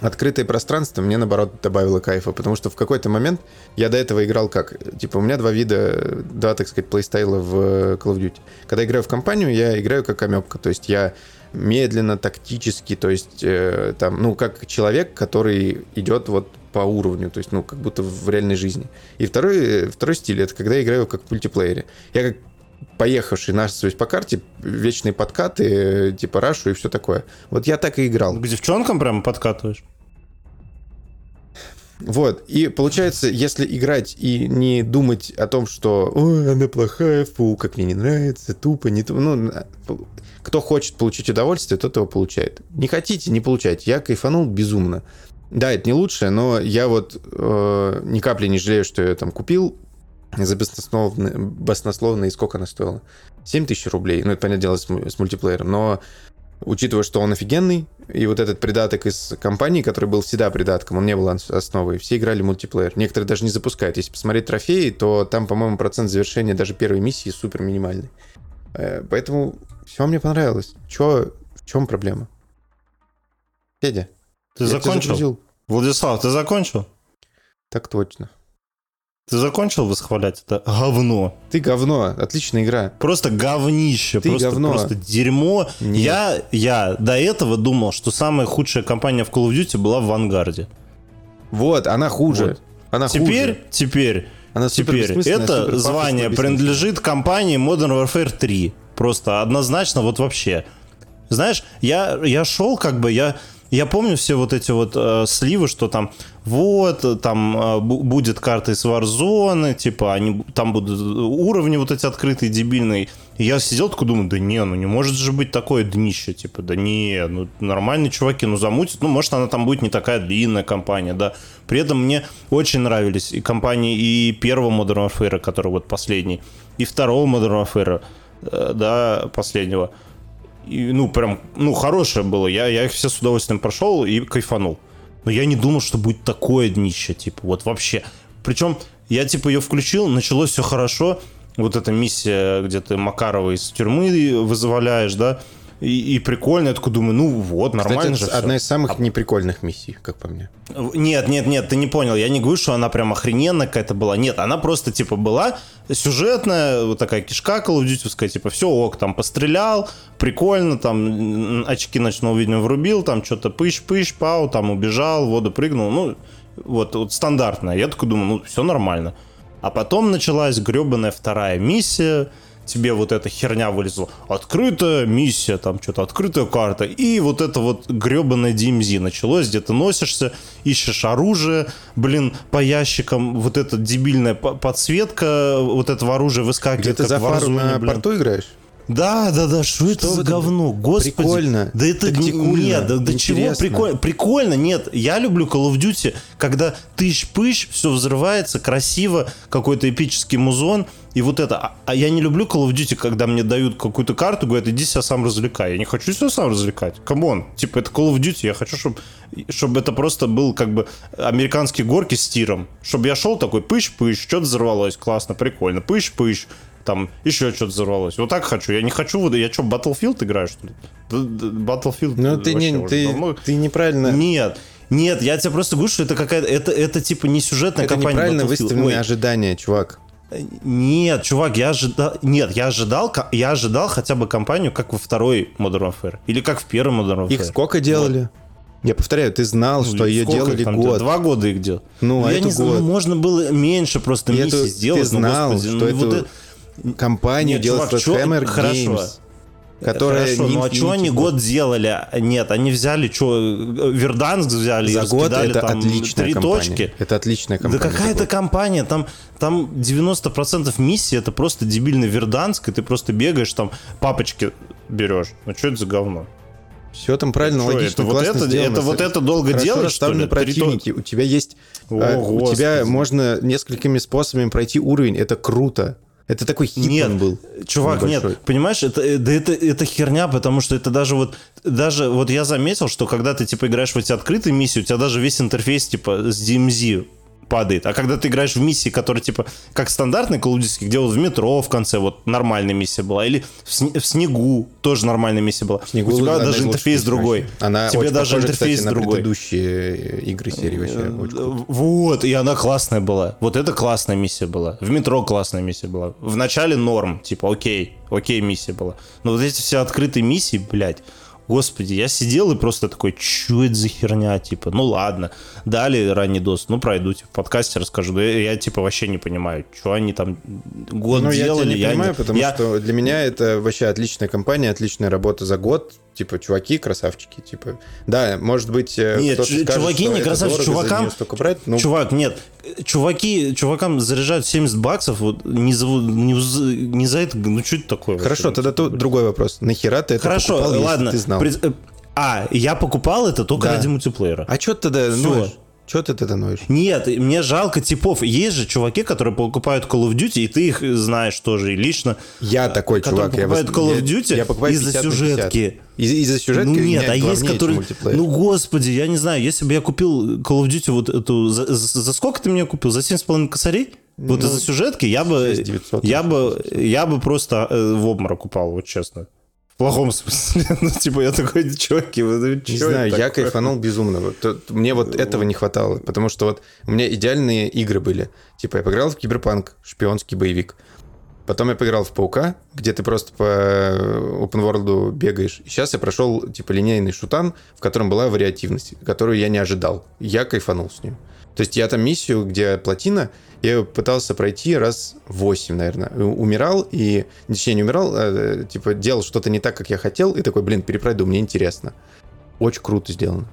открытое пространство мне, наоборот, добавило кайфа, потому что в какой-то момент я до этого играл как? Типа, у меня два вида, два, так сказать, плейстайла в э, Call of Duty. Когда играю в компанию, я играю как амебка, то есть я медленно, тактически, то есть э, там, ну, как человек, который идет вот по уровню, то есть, ну, как будто в реальной жизни. И второй, э, второй стиль, это когда я играю как в мультиплеере. Я как поехавший насвоюсь по карте, вечные подкаты, э, типа рашу и все такое. Вот я так и играл. К девчонкам прямо подкатываешь? Вот, и получается, если играть и не думать о том, что «Ой, она плохая, фу, как мне не нравится, тупо, не тупо», ну, на- кто хочет получить удовольствие, тот его получает. Не хотите, не получайте. Я кайфанул безумно. Да, это не лучшее, но я вот э, ни капли не жалею, что я там купил за баснословно и сколько она стоила? 7 тысяч рублей. Ну, это, понятное дело, с, с мультиплеером. Но учитывая, что он офигенный, и вот этот придаток из компании, который был всегда придатком, он не был ос- основой, все играли мультиплеер. Некоторые даже не запускают. Если посмотреть трофеи, то там, по-моему, процент завершения даже первой миссии супер минимальный. Э, Поэтому все мне понравилось. Чё, в чем проблема? Федя, Ты закончил? загрузил. Владислав, ты закончил? Так точно. Ты закончил восхвалять это говно? Ты говно, отличная игра. Просто говнище, Ты просто, говно. просто дерьмо. Нет. Я, я до этого думал, что самая худшая компания в Call of Duty была в Вангарде. Вот, она хуже. Вот. Она Теперь, хуже. теперь, Она теперь это звание принадлежит компании Modern Warfare 3. Просто однозначно вот вообще. Знаешь, я, я шел как бы, я, я помню все вот эти вот э, сливы, что там вот, э, там э, бу- будет карта из Warzone, типа, они, там будут уровни вот эти открытые, дебильные. И я сидел такой, думаю, да не, ну не может же быть такое днище, типа, да не, ну нормальные чуваки, ну замутят, ну может она там будет не такая длинная компания, да. При этом мне очень нравились и компании и первого Modern Warfare, который вот последний, и второго Modern Warfare, э, да, последнего. И, ну, прям, ну, хорошее было. Я, я их все с удовольствием прошел и кайфанул. Но я не думал, что будет такое днище, типа, вот вообще. Причем я, типа, ее включил, началось все хорошо. Вот эта миссия, где ты Макарова из тюрьмы вызволяешь, да, и, и прикольно. Я такой думаю, ну вот, Кстати, нормально это же всё. одна из самых неприкольных миссий, как по мне. Нет, нет, нет, ты не понял. Я не говорю, что она прям охрененная какая-то была. Нет, она просто, типа, была сюжетная, вот такая кишка Call типа, все, ок, там, пострелял, прикольно, там, очки ночного видения врубил, там, что-то пыщ-пыщ, пау, там, убежал, в воду прыгнул, ну, вот, вот стандартная. Я такой думаю, ну, все нормально. А потом началась гребаная вторая миссия, тебе вот эта херня вылезла. Открытая миссия, там что-то, открытая карта. И вот это вот гребаное DMZ началось, где ты носишься, ищешь оружие, блин, по ящикам, вот эта дебильная по- подсветка вот этого оружия выскакивает. Где ты за фару на блин. порту играешь? Да, да, да, что это в за говно? Господи. Прикольно, Да это тактикульно, нет, да, да чего прикольно? Прикольно, нет. Я люблю Call of Duty, когда тыщ-пыщ, все взрывается, красиво, какой-то эпический музон, и вот это. А, а я не люблю Call of Duty, когда мне дают какую-то карту, говорят, иди себя сам развлекай. Я не хочу себя сам развлекать. Come on. Типа, это Call of Duty, я хочу, чтобы чтобы это просто был как бы американские горки с тиром. Чтобы я шел такой, пыщ-пыщ, что-то взорвалось, классно, прикольно, пыщ-пыщ, там еще что-то взорвалось. Вот так хочу. Я не хочу, вот я что, Battlefield играю, что ли? Battlefield Ну, ты, вообще не, ты, давно- ты неправильно... Нет, нет, я тебе просто говорю, что это какая-то, это, это типа не сюжетная это кампания неправильно Battlefield. выставленные Ой, ожидания, чувак. Нет, чувак, я ожидал, нет, я ожидал, я ожидал хотя бы компанию, как во второй Modern Warfare, или как в первом Modern Warfare. Их сколько делали? Я повторяю, ты знал, что Ну, ее сколько делали там год. Два года их делал. Ну, а я это не знаю, год. ну, можно было меньше просто И миссий сделать. ты ну, знал, господи, что ну, вот эту компанию Нет, делает чувак, Sledgehammer хорошо. Games, которая Хорошо, не ну а что Infinity они Ward. год делали? Нет, они взяли, что, Верданск взяли и За год раскидали это там отличная три компания. точки. Это отличная Да компания. какая-то за год. компания, там, там 90% миссий это просто дебильный Верданск, и ты просто бегаешь, там папочки берешь. Ну что это за говно? Все там правильно, Что, логично, это вот это- сделано. это вот это долго Хорошо делать, что ли? Три противники. У тебя есть... О, э, у тебя можно несколькими способами пройти уровень. Это круто. Это такой хит Нет, был. чувак, небольшой. нет, понимаешь, это, э, да это, это херня, потому что это даже вот, даже вот я заметил, что когда ты, типа, играешь в эти открытые миссии, у тебя даже весь интерфейс, типа, с DMZ падает. А когда ты играешь в миссии, которые, типа, как стандартный Call of Duty, где вот в метро в конце вот нормальная миссия была, или в, сне- в снегу тоже нормальная миссия была. Снегу у тебя даже интерфейс другой. Она Тебе даже похожа, интерфейс кстати, на другой. предыдущие игры серии вообще. круто. Вот, и она классная была. Вот это классная миссия была. В метро классная миссия была. В начале норм, типа, окей, окей миссия была. Но вот эти все открытые миссии, блядь, господи, я сидел и просто такой, что это за херня, типа, ну ладно, дали ранний доступ, ну пройду, типа, в подкасте расскажу. Я, я, типа, вообще не понимаю, что они там год Ну, я делали. тебя не понимаю, потому я- что для меня это вообще отличная компания, отличная работа за год. Типа, чуваки, красавчики, типа. Да, может быть, э, Нет, чу- скажет, чуваки не красавчики, чувакам- брать. Ну, Чувак, нет, чуваки, чувакам заряжают 70 баксов, вот не за, не, за- не за это, ну что это такое? хорошо, вообще? тогда тут другой вопрос. Нахера ты это Хорошо, покупал, если ладно. ты знал? пред- э, А, я покупал это только Да. ради мультиплеера. А что тогда Всё. ноешь? Что ты тогда ноешь? Нет, мне жалко типов. Есть же чуваки, которые покупают Call of Duty, и ты их знаешь тоже и лично. Я такой которые чувак. Я, покупают вос- Call of Duty я покупаю из-за 50 на 50. сюжетки. Из- Из-за сюжетки ну меня нет, а это есть, которые... Ну, господи, я не знаю, если бы я купил Call of Duty вот эту... За, за- сколько ты мне купил? За 7,5 косарей? Вот Ну, из-за сюжетки я бы... 6900, Я бы, я бы просто э, в обморок упал, вот честно. В плохом смысле. Ну, типа, я такой, чуваки, вы ну, Не знаю, я такое?» кайфанул безумно. Вот Мне вот этого не хватало, потому что вот у меня идеальные игры были. Типа я поиграл в Киберпанк, шпионский боевик. Потом я поиграл в Паука, где ты просто по open world бегаешь. И сейчас я прошел типа линейный шутан, в котором была вариативность, которую я не ожидал. Я кайфанул с ним. То есть я там миссию, где плотина, я пытался пройти раз 8, наверное. Умирал и... Точнее, не умирал, а, типа делал что-то не так, как я хотел, и такой, блин, перепройду, мне интересно. Очень круто сделано.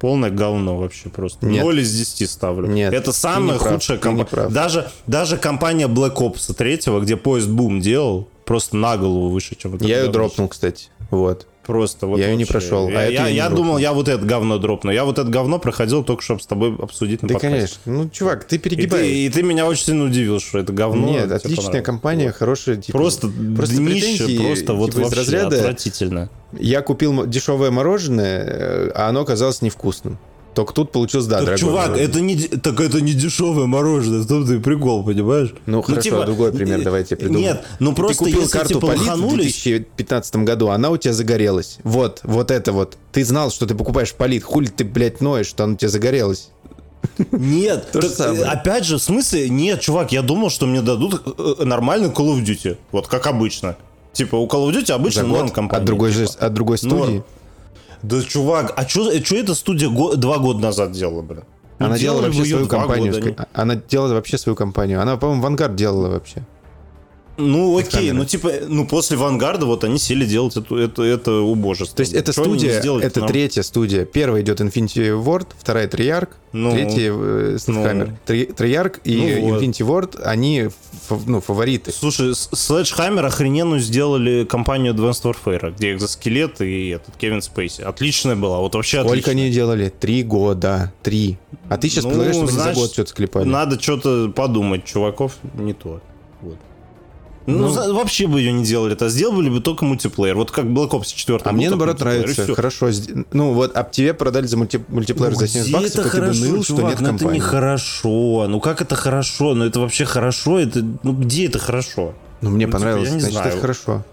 Полное говно вообще просто. Нет. 0 из 10 ставлю. Нет, Это самая не прав, худшая компания. Даже, даже компания Black Ops 3, где поезд Бум делал, просто на голову выше, чем вот Я ее дропнул, кстати. Вот. Просто вот Я её не прошел, а Я, я- я дропнул. думал, я вот это говно дропну. Я вот это говно проходил только, чтобы с тобой обсудить на Да, подкасте. конечно. Ну, чувак, ты И перегибаешь. ты, и ты меня очень сильно удивил, что это говно. Нет, отличная компания, Вот. хорошая. Типа, Просто, просто днище, просто вот типа, из вообще разряда отвратительно. Я купил дешевое мороженое, э, а оно оказалось невкусным. Только тут получилось, да, Так, дорогое чувак, мороженое. это не, так это не дешевое мороженое, том-то и прикол, понимаешь? Ну, хорошо, другой пример давайте придумаем. Нет, ну Ты просто купил если карту типа Полит в лоханулись, 2015 году, она у тебя загорелась. Вот, вот это вот. Ты знал, что ты покупаешь Полит. Хули ты, блядь, ноешь, что она у тебя загорелась? Нет, То же так, самое. э, опять же, в смысле, нет, чувак, я думал, что мне дадут э, нормальный Call of Duty, вот как обычно. Типа у Call of Duty обычно За норм компания. от другой, же, типа. от другой студии. Норм. Да, чувак, а что эта студия го- два года назад делала, блин? Она делала вообще свою компанию. года, ска- Она делала вообще свою компанию. Она, по-моему, Вангард делала вообще. Ну, окей, ну, типа, ну, после Вангарда вот они сели делать эту, это, это убожество. То есть они не студия, это норм- третья студия. Первая идет Infinity Ward, вторая Treyarch, Ну, третья э, Sledgehammer. Три- Treyarch и Ну вот. Infinity Ward, они ну, фавориты. Слушай, Sledgehammer охрененную сделали компанию Advanced Warfare, где экзоскелет и этот Кевин Спейси. Отличная была, вот вообще Сколько отличная. они делали? Три года. Три. А ты сейчас Ну, предлагаешь, чтобы они за значит, год что-то склепали. Надо что-то подумать, чуваков не то. Вот. Ну, за- вообще бы ее не делали, это сделали бы только мультиплеер. Вот как Black Ops 4. А мне наоборот нравится. Хорошо. Ну вот, а тебе продали за мульти- мультиплеер за 70 Ну, где баксов, это и ты бы хорошо, ныл, что чувак? нет ну, это компании. хорошо. Ну как это хорошо? Ну это вообще хорошо? Это, ну где это хорошо? Ну мне Ну, типа, понравилось, не значит, знаю. это хорошо.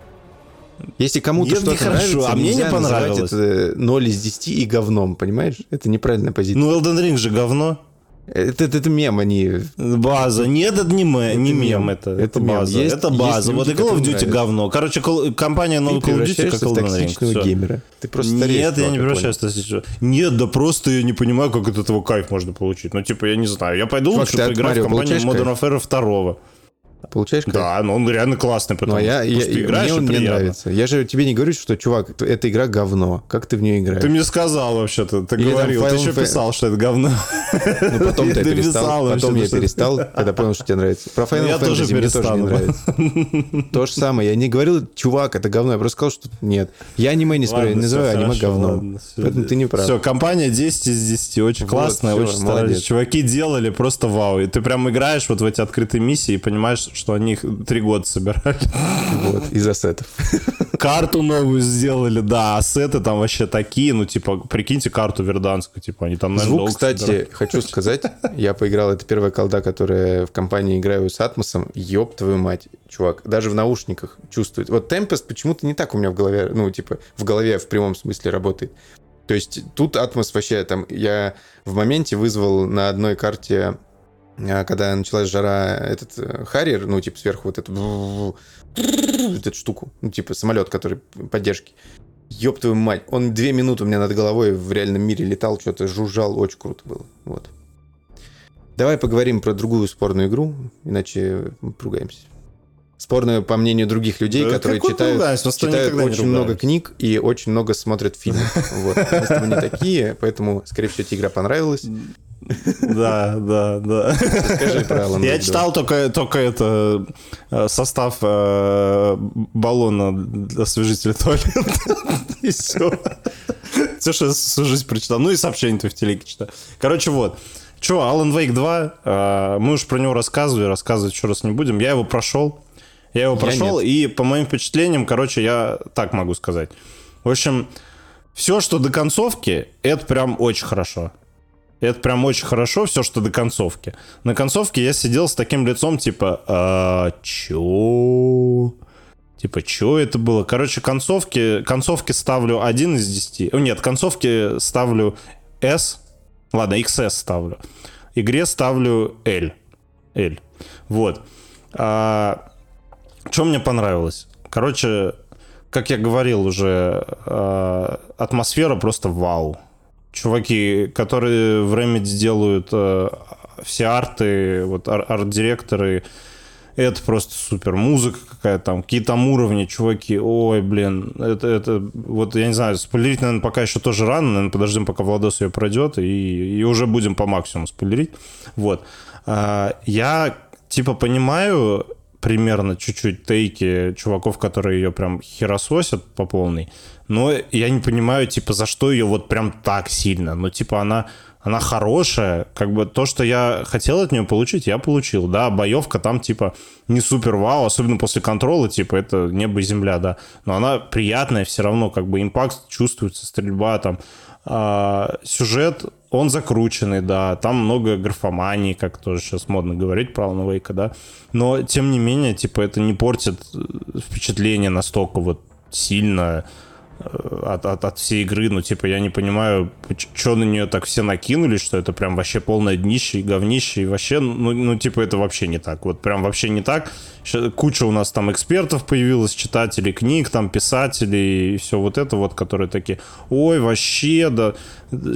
Если кому-то что-то хорошо, нравится, а мне не понравилось. это 0 из 10 и говном, понимаешь? Это неправильная позиция. Ну Elden Ring же говно. Это, это, это мем, они... База. Нет, это не, ме- не мем. мем, это, Это это, мем. база. Есть- это есть база. вот и Call of Duty нравится. говно. Короче, Call- компания новый Call of Duty как Elden Ring. геймера. Ты просто стареешь. Нет, я не превращаюсь в токсичного. Нет, да просто я не понимаю, как от этого кайф можно получить. Ну, типа, я не знаю. Я пойду Чувак, лучше поиграю в компанию Modern Warfare 2. Получаешь кайф? Да, но он реально классный, Ну, потому а я, что я, и играешь мне он не нравится. Я же тебе не говорю, что, чувак, эта игра говно. Как ты в нее играешь? Ты мне сказал вообще-то, ты Или говорил, ты еще писал, что это говно. Ну, потом ты Ты перестал. Потом я перестал, когда понял, что тебе нравится. Про Final Fantasy мне тоже не нравится. То же самое. Я не говорил, чувак, это говно. Я просто сказал, что нет. Я аниме не смотрю, не называю аниме говном. Поэтому ты не прав. Все, компания 10 из 10. Очень классная, очень старались. Чуваки делали просто вау. И ты прям играешь вот в эти открытые миссии и понимаешь, что они их три года собирали. Вот, из ассетов. Карту новую сделали, да, ассеты там вообще такие, ну, типа, прикиньте карту верданскую, типа, они там, наверное, Звук, кстати, собирали. хочу сказать, я поиграл, это первая колда, которая в компании играю с Атмосом, ёб твою мать, чувак, даже в наушниках чувствует. Вот Tempest почему-то не так у меня в голове, ну, типа, в голове в прямом смысле работает. То есть тут Атмос вообще, там, я в моменте вызвал на одной карте, когда началась жара, этот э, Харриер, ну, типа, сверху вот эту вот эту штуку, ну, типа, самолет, который поддержки. Ёб твою мать, он две минуты у меня над головой в реальном мире летал, что-то жужжал, очень круто было. Вот. Давай поговорим про другую спорную игру, иначе мы поругаемся. Спорную, по мнению других людей, Да которые читают, читают очень много книг и очень много смотрят фильмов. Вот. Мы с тобой не такие, поэтому, скорее всего, тебе игра понравилась. Да, да, да. Скажи про Alan Я читал только, только это э, состав э, баллона для освежителя туалета. И все. Все, что я всю жизнь прочитал. Ну и сообщение ты в телеке читал. Короче, вот. Че, Alan Wake 2, э, мы уж про него рассказывали, рассказывать еще раз не будем. Я его прошел. Я его прошел, и по моим впечатлениям, короче, я так могу сказать. В общем, все, что до концовки, это прям очень хорошо. Это прям очень хорошо, все, что до концовки. На концовке я сидел с таким лицом, типа, а, чё? Типа, что это было? Короче, концовки, концовки ставлю 1 из 10. О, Нет, концовки ставлю S. Ладно, XS ставлю. Игре ставлю L. L. Вот. А, что мне понравилось? Короче, как я говорил уже, а, атмосфера просто вау. Чуваки, которые в Remedy делают а, все арты, вот ар- арт-директоры, это просто супер. Музыка какая-то там, какие там уровни, чуваки. Ой, блин, это, это вот, я не знаю, спойлерить, наверное, пока еще тоже рано. Наверное, подождем, пока Владос ее пройдет, и, и уже будем по максимуму спойлерить. Вот. А, я, типа, понимаю примерно чуть-чуть тейки чуваков, которые ее прям херососят по полной, но я не понимаю, типа, за что ее вот прям так сильно. Ну, типа, она она хорошая, как бы то, что я хотел от нее получить, я получил, да, боевка там, типа, не супер вау, особенно после контрола, типа, это небо и земля, да, но она приятная все равно, как бы импакт чувствуется, стрельба там, а, сюжет, он закрученный, да, там много графомании, как тоже сейчас модно говорить про Alan Wake, да, но, тем не менее, типа, это не портит э, впечатление настолько вот сильно, от, от, от всей игры, ну, типа, я не понимаю, что на нее так все накинули, что это прям вообще полное днище и говнище, и вообще, ну, ну, типа, это вообще не так, вот прям вообще не так. Куча у нас там экспертов появилась, читателей книг, там, писателей, и все вот это вот, которые такие, ой, вообще, да,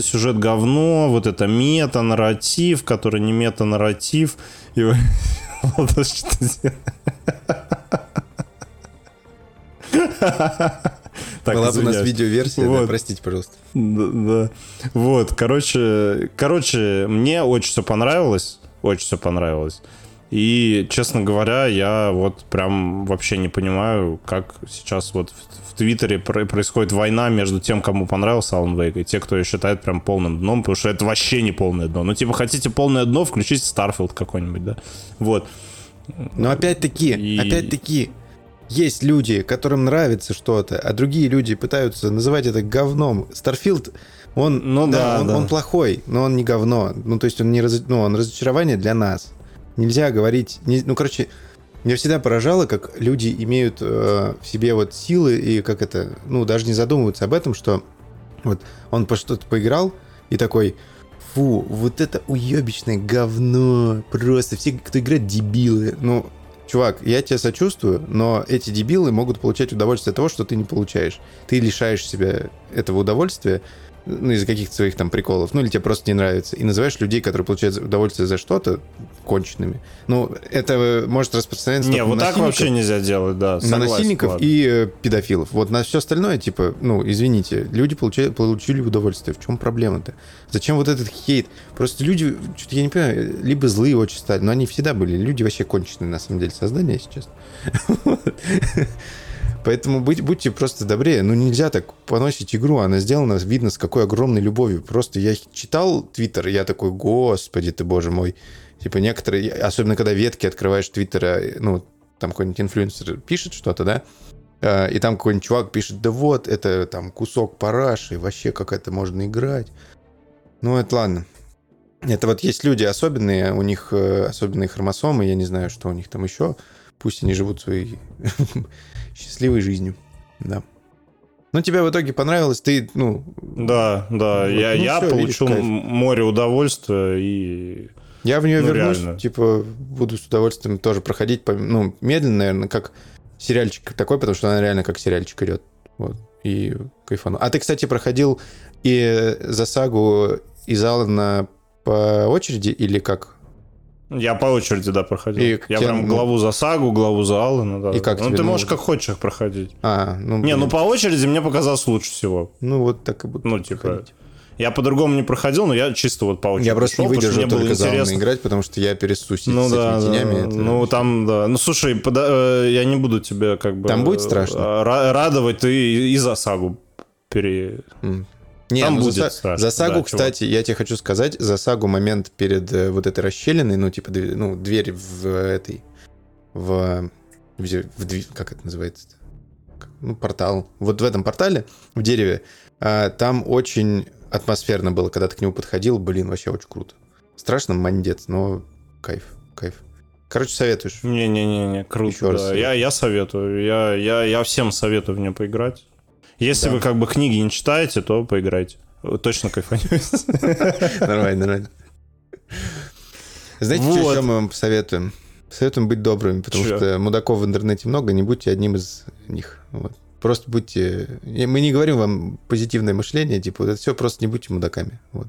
сюжет говно, вот это мета-нарратив, который не мета-нарратив, и что Так, Была бы у нас видеоверсия, вот. да, простите, пожалуйста. Да, да. Вот, короче, короче, мне очень все понравилось, очень все понравилось. И, честно говоря, я вот прям вообще не понимаю, как сейчас вот в, в Твиттере происходит война между тем, кому понравился Alan Wake, и те, кто ее считает прям полным дном, потому что это вообще не полное дно. Ну, типа, хотите полное дно, включите Starfield какой-нибудь, да? Вот. Но опять-таки, и... опять-таки, есть люди, которым нравится что-то, а другие люди пытаются называть это говном. Starfield, он, ну, да, да, он, да. он плохой, но он не говно. Ну, то есть он не раз, ну, он разочарование для нас. Нельзя говорить... Не, ну, короче, меня всегда поражало, как люди имеют э, в себе вот силы и как это, ну, даже не задумываются об этом, что вот он по что-то поиграл и такой, фу, вот это уебищное говно, просто все, кто играет, дебилы. Ну, чувак, я тебе сочувствую, но эти дебилы могут получать удовольствие от того, что ты не получаешь. Ты лишаешь себя этого удовольствия, ну, из-за каких-то своих там приколов, ну, или тебе просто не нравится, и называешь людей, которые получают удовольствие за что-то, конченными. Ну, это может распространяться Не, вот так вообще нельзя делать, да. Согласен, на насильников ладно. и э, педофилов. Вот на все остальное, типа, ну, извините, люди получали, получили удовольствие. В чем проблема-то? Зачем вот этот хейт? Просто люди, что-то я не понимаю, либо злые очень стали, но они всегда были. Люди вообще конченые, на самом деле, создания сейчас. Поэтому будь, будьте просто добрее. Ну, нельзя так поносить игру. Она сделана, видно, с какой огромной любовью. Просто я читал Твиттер, я такой, господи ты, боже мой. Типа некоторые, особенно когда ветки открываешь Твиттера, ну, там какой-нибудь инфлюенсер пишет что-то, да, а, и там какой-нибудь чувак пишет, да вот, это там кусок параши, вообще как это можно играть. Ну, это ладно. Это вот есть люди особенные, у них э, особенные хромосомы, я не знаю, что у них там еще. Пусть они живут своей счастливой жизнью. Да. Ну, тебе в итоге понравилось, ты, ну... Да, да, вот, я, ну, я все, получил видишь, море удовольствия и... Я в нее ну, вернусь, реально. типа, буду с удовольствием тоже проходить, ну, медленно, наверное, как сериальчик такой, потому что она реально как сериальчик идет. Вот. И кайфану. А ты, кстати, проходил и за сагу из Алана по очереди или как? Я по очереди, да, проходил. И я тем... прям главу за Сагу, главу за Аллана, да. И как Ну, ты ну... можешь как хочешь их проходить. А, ну... Не, ну по очереди мне показалось лучше всего. Ну, вот так и буду Ну, типа... Проходить. Я по-другому не проходил, но я чисто вот по очереди Я просто шел, не выдержал только за играть, потому что я пересусь ну, с да, этими тенями. Да. Это... Ну, там, да. Ну, слушай, пода... Э, я не буду тебе как бы... Там будет страшно? Э, радовать, ты и за Сагу пере... Mm. Не, Там ну, будет за, страшно. За сагу, да, кстати, чувак. я тебе хочу сказать, за сагу момент перед э, вот этой расщелиной, ну, типа, ну, дверь в этой, в, в, в как это называется? Ну, портал. Вот в этом портале, в дереве, а, там очень атмосферно было, когда ты к нему подходил, блин, вообще очень круто. Страшно, мандец, но кайф, кайф. Короче, советуешь. Не-не-не, круто. Еще раз да. советую. Я, я советую. Я, я, я всем советую в нее поиграть. Если Да. вы как бы книги не читаете, то поиграйте. Точно кайфанете. Нормально, нормально. Знаете, что Вот. еще мы вам посоветуем? Советуем быть добрыми, потому Чё? что мудаков в интернете много, не будьте одним из них. Вот. Просто будьте... и Мы не говорим вам позитивное мышление, типа, вот это все, просто не будьте мудаками. Вот.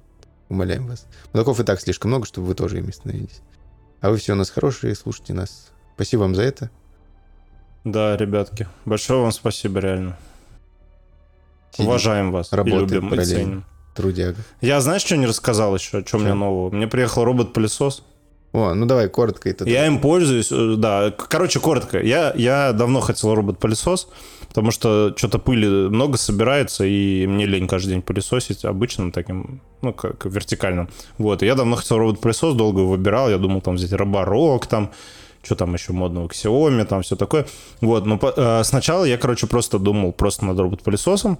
Умоляем вас. Мудаков и так слишком много, чтобы вы тоже ими становились. А вы все у нас хорошие, слушайте нас. Спасибо вам за это. Да, ребятки. Большое вам спасибо, реально. Сидим, Уважаем вас. и работаем любим, и ценим. Трудяга. Я, знаешь, что не рассказал еще? Что у меня Чё? нового? Мне приехал робот-пылесос. О, ну давай, коротко это. Я им пользуюсь, э, да. Короче, коротко. Я, я давно хотел робот-пылесос, потому что что-то пыли много собирается, и мне лень каждый день пылесосить обычным таким, ну, как вертикальным. Вот, и я давно хотел робот-пылесос, долго его выбирал, я думал там взять Роборок, там, что там еще модного, Xiaomi, там все такое. Вот, но э, сначала я, короче, просто думал просто над робот-пылесосом,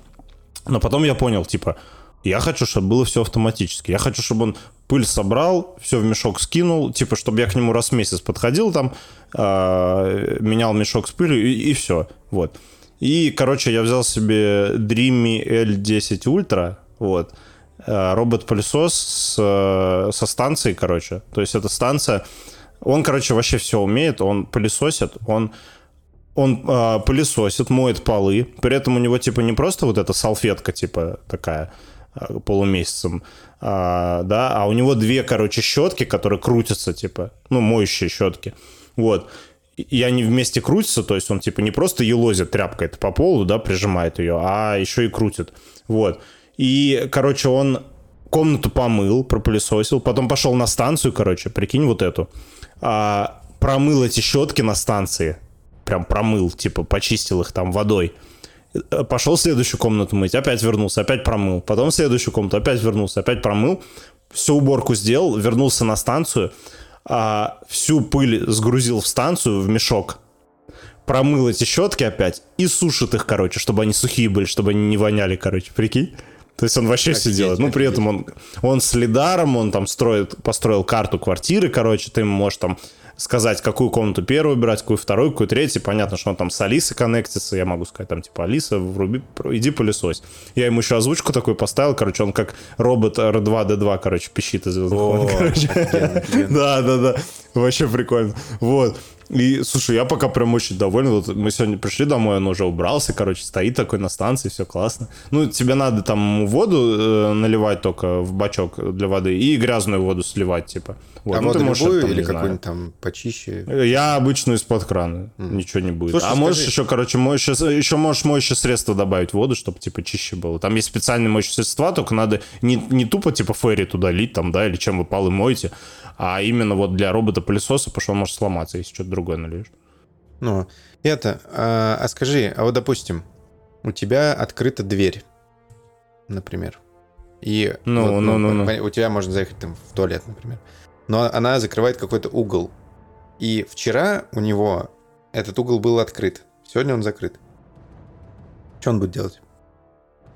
но потом я понял, типа, я хочу, чтобы было все автоматически. Я хочу, чтобы он пыль собрал, все в мешок скинул, типа, чтобы я к нему раз в месяц подходил там, а, менял мешок с пылью и, все. Вот. И, короче, я взял себе Dreamy L10 Ultra, вот, э, робот-пылесос с, э, со станцией, короче. То есть эта станция, он, короче, вообще все умеет, он пылесосит, он он а, пылесосит, моет полы, при этом у него типа не просто вот эта салфетка типа такая полумесяцем, а, да, а у него две, короче, щетки, которые крутятся типа, ну моющие щетки, вот. И они вместе крутятся, то есть он типа не просто елозит тряпкой по полу, да, прижимает ее, а еще и крутит, вот. И, короче, он комнату помыл, пропылесосил, потом пошел на станцию, короче, прикинь вот эту, а, промыл эти щетки на станции, прям промыл, типа почистил их там водой. Пошел следующую комнату мыть, опять вернулся, опять промыл. Потом следующую комнату, опять вернулся, опять промыл. Всю уборку сделал, вернулся на станцию, а, всю пыль сгрузил в станцию, в мешок, промыл эти щетки опять и сушит их, короче, чтобы они сухие были, чтобы они не воняли, короче, прикинь. То есть он вообще все делает. Ну, при этом он, он с лидаром, он там строит, построил карту квартиры, короче, ты можешь там сказать, какую комнату первую убирать, какую вторую, какую третью. Понятно, что он там с Алисой коннектится. Я могу сказать, там, типа, Алиса, вруби, иди пылесось. Я ему еще озвучку такой поставил, короче, он как робот R2-D2, короче, пищит из «Звездных войн», короче. офигенно, офигенно. Да, да, да. Вообще прикольно. Вот. И, слушай, я пока прям очень доволен. Вот мы сегодня пришли домой, он уже убрался, короче, стоит такой на станции, все классно. Ну, тебе надо там воду э, наливать только в бачок для воды и грязную воду сливать, типа. Вот. а ну, воду ты можешь любую там, или какую-нибудь там почище? Я обычно из-под крана, ничего не будет. Слушай, а можешь скажи- еще, короче, моющее, еще можешь моющее средство добавить в воду, чтобы, типа, чище было. Там есть специальные моющие средства, только надо не, не тупо, типа, ферри туда лить, там, да, или чем вы полы моете, а именно вот для робота-пылесоса, потому что он может сломаться, если что-то другое нальешь. Ну, это, а, а скажи, а вот, допустим, у тебя открыта дверь, например, и Ну, вот, ну, ну, ну. у тебя можно заехать там в туалет, например, но она закрывает какой-то угол, и вчера у него этот угол был открыт, сегодня он закрыт. Что он будет делать?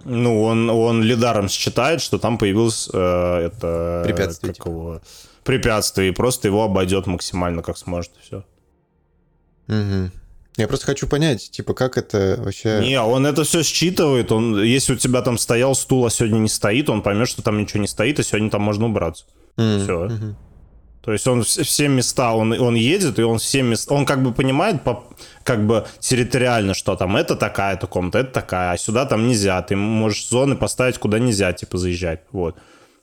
Ну, он, он лидаром считает, что там появилось э, это... Препятствие, как типа. препятствие, и просто его обойдет максимально, как сможет, и все. Мгм. Я просто хочу понять, типа, как это вообще... Не, он это все считывает. Он, если у тебя там стоял стул, а сегодня не стоит, он поймет, что там ничего не стоит, и сегодня там можно убраться. М, всё. мгм. То есть он вс- все места, он, он едет, и он все места, он как бы понимает, по, как бы территориально, что там это такая-то комната, это такая, а сюда там нельзя, ты можешь зоны поставить, куда нельзя, типа, заезжать, вот.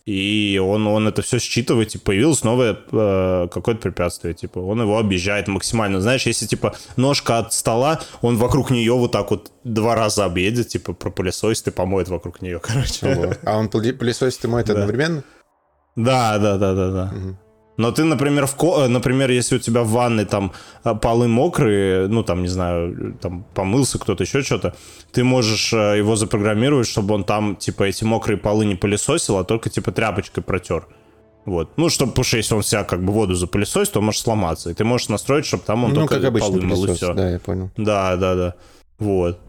И он, он это все считывает, и появилось новое э, какое-то препятствие, типа, он его объезжает максимально. Знаешь, если, типа, ножка от стола, он вокруг нее вот так вот два раза объедет, типа, пропылесосит и помоет вокруг нее, короче. А он пыле- пылесосит и моет одновременно? Да, да, да, да, да. Но ты, например, в ко... э, например, если у тебя в ванной там э, полы мокрые, ну там, не знаю, там помылся кто-то, еще что-то, ты можешь э, его запрограммировать, чтобы он там, типа, эти мокрые полы не пылесосил, а только, типа, тряпочкой протер. Вот. Ну, чтобы, потому что если он вся как бы воду запылесосит, то он может сломаться. И ты можешь настроить, чтобы там он ну, только как обычно полы мыл и все. да, я понял. Да, да, да. Вот.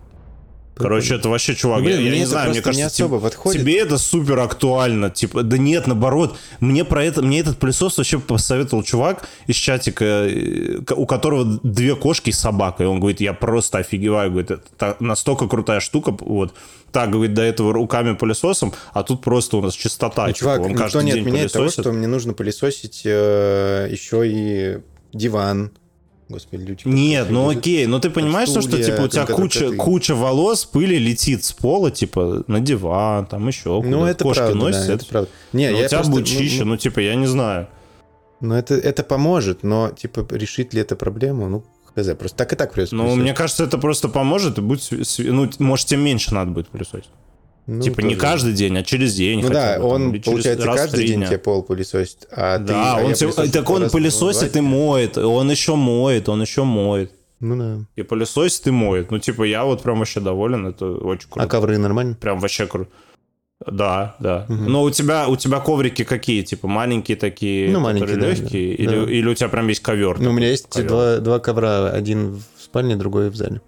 Короче, это вообще, чувак, Блин, я, я не знаю, мне просто не кажется, особо тебе- подходит. тебе это супер актуально. Типа, да нет, наоборот, мне про это, мне этот пылесос вообще посоветовал чувак из чатика, э, у которого две кошки и собака. И он говорит, я просто офигеваю, говорит, это настолько крутая штука, вот. Так, говорит, до этого руками пылесосом, а тут просто у нас чистота. Ну, типа, чувак, он никто каждый не день отменяет того, пылесосит. что мне нужно пылесосить э, еще и диван. Господи, люди. Нет, ну люди. окей, но ты понимаешь, что, что стулья, типа у тебя куча, которые- куча волос, пыли летит с пола, типа, на диван, там еще куда Ну, это Кошки правда, носят, да, это это правда. Не, Ну, я у тебя просто, будет ну, чище, ну, ну, типа, я не знаю. ну, это, это поможет, но, типа, решит ли это проблему? Ну, хз, просто так и так придется Ну, мне кажется, это просто поможет, и будет, ну, может, тебе меньше надо будет пылесосить. Ну, типа, не тоже. каждый день, а через день Ну да, бы, он, через получается, каждый день дня. тебе пол пылесосит, а ты... Да, а он пылесосить так он пылесосит и моет, он еще моет, он еще моет. Ну да. И пылесосит и моет. Ну, типа, я вот прям вообще доволен, это очень круто. А ковры нормально? Прям вообще круто. Да, да. Но у тебя, у тебя коврики какие? Типа маленькие такие, Ну, маленькие, да, легкие? да. Или, Да. или у тебя прям есть ковер? Ну, у меня есть ковер. два, два ковра, один в спальне, другой в зале.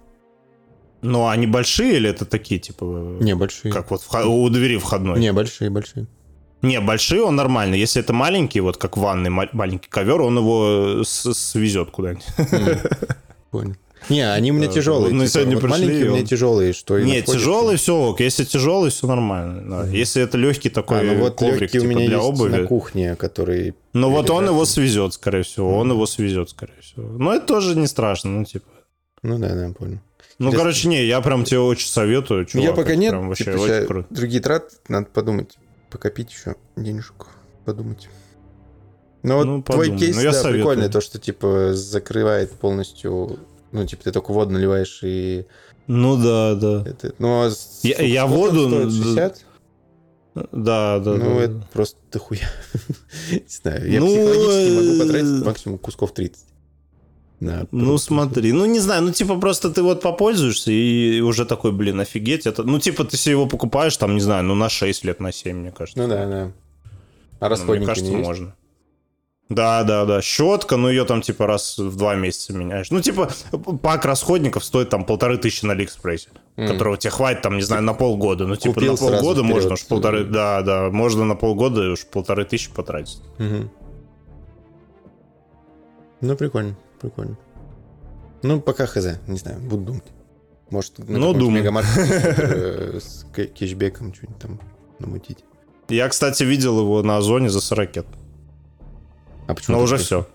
Ну, они большие или это такие, типа... Не, большие. Как вот у двери входной? Не, большие, большие. Не, большие он нормальный. Если это маленький, вот как ванный ма- маленький ковер, он его с- свезет куда-нибудь. Понял. Не, они у меня Да, тяжелые. мы типа, сегодня вот пришли, маленькие у меня он- тяжелые, что и Не, находишь- тяжелый все ок. Если тяжелый, все нормально. да. Если это легкий такой А, ну вот коврик легкий у типа, меня для обуви. на кухне, который... Ну вот он его свезет, скорее всего. Он его свезет, скорее всего. Но это тоже не страшно, ну типа. Ну да, да, понял. Ну, Интересно. короче, не, я прям тебе очень советую, Ну, чувак. я пока нет, Прям вообще типа, очень круто. другие траты, надо подумать, покопить еще денежку, подумать. Ну вот Ну, твой подумай. кейс, Ну, да, советую. прикольный, то, что, типа, закрывает полностью, ну, типа, ты только воду наливаешь и Ну да, да. это... Ну, а Я- я воду, стоит? ну, 60? Да, да, ну, да. это просто дохуя. Не знаю, я Ну, психологически могу э, потратить максимум кусков 30. На Ну просто- смотри, ну не знаю, ну типа просто ты вот попользуешься и уже такой, блин, офигеть, это, ну типа ты себе его покупаешь там, не знаю, ну на 6 лет, на 7, мне кажется. Ну да, да. А Ну, расходники Мне кажется, не есть? можно. Да, да, да. Щетка, ну ее там типа раз в два месяца меняешь. Ну, типа, пак расходников стоит там полторы тысячи на Алиэкспрессе, которого тебе хватит там, не знаю, на полгода. Ну, типа, Купил на полгода можно уж полторы, да, да, можно на полгода уж полторы тысячи потратить. Мгм. Ну, прикольно, прикольно. Ну, пока хз, не знаю, буду думать. Может, на Ну, думай. мегамаркете э, с ке- кэшбэком что-нибудь там намутить. Я, кстати, видел его на Озоне за 40. А почему? Но так уже происходит? все.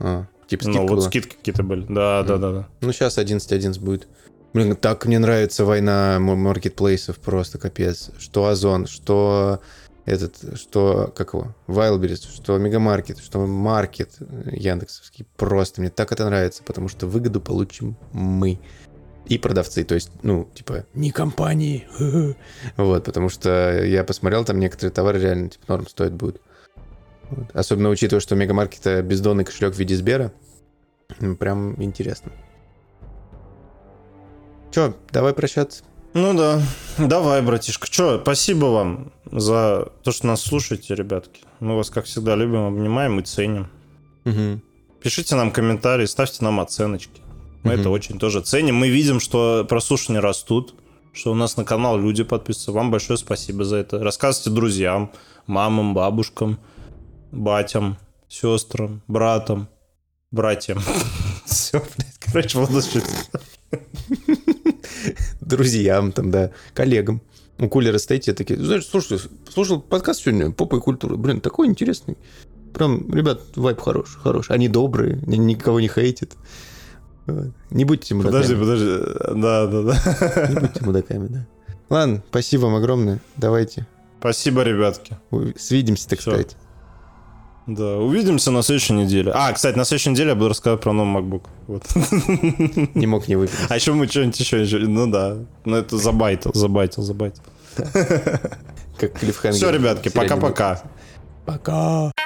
А, типа Ну, скидка вот была? скидки какие-то были. Да, да, да, да. Ну, сейчас 11.11 будет. Блин, так мне нравится война маркетплейсов, просто капец. Что Озон, что этот, что, как его, Wildberries, что Мегамаркет, что Маркет э, Яндексовский. Просто мне так это нравится, потому что выгоду получим мы. И продавцы, то есть, ну, типа, не компании. Вот, потому что я посмотрел, там некоторые товары реально, типа, норм стоят будут. Вот. Особенно учитывая, что у Мегамаркета бездонный кошелек в виде Сбера. Прям интересно. Че, давай прощаться. Ну да. Давай, братишка. Че, спасибо вам за то, что нас слушаете, ребятки. Мы вас, как всегда, любим, обнимаем и ценим. Мгм. Пишите нам комментарии, ставьте нам оценочки. Мы Мгм. это очень тоже ценим. Мы видим, что прослушивания растут, что у нас на канал люди подписываются. Вам большое спасибо за это. Рассказывайте друзьям, мамам, бабушкам, батям, сестрам, братам, братьям. Все, блядь, короче, буду. Друзьям там, да, коллегам. У кулера стоите такие, знаешь, слушай, слушал подкаст сегодня «Попа и культура». Блин, такой интересный. Прям, ребят, вайп хороший, хороший. Они добрые, ни- никого не хейтят. Не будьте мудаками. Подожди, подожди. Да, да, да. Не будьте мудаками, да. Ладно, спасибо вам огромное. Давайте. Спасибо, ребятки. Свидимся, так Всё. сказать. Да, увидимся на следующей неделе. А, кстати, на следующей неделе я буду рассказывать про новый MacBook. Вот. Не мог не выпить. А еще мы что-нибудь еще, еще- ну да, ну это забайтил, забайтил, забайтил. Как клиффхенгер. Все, ребятки, пока-пока. Пока. Thank you.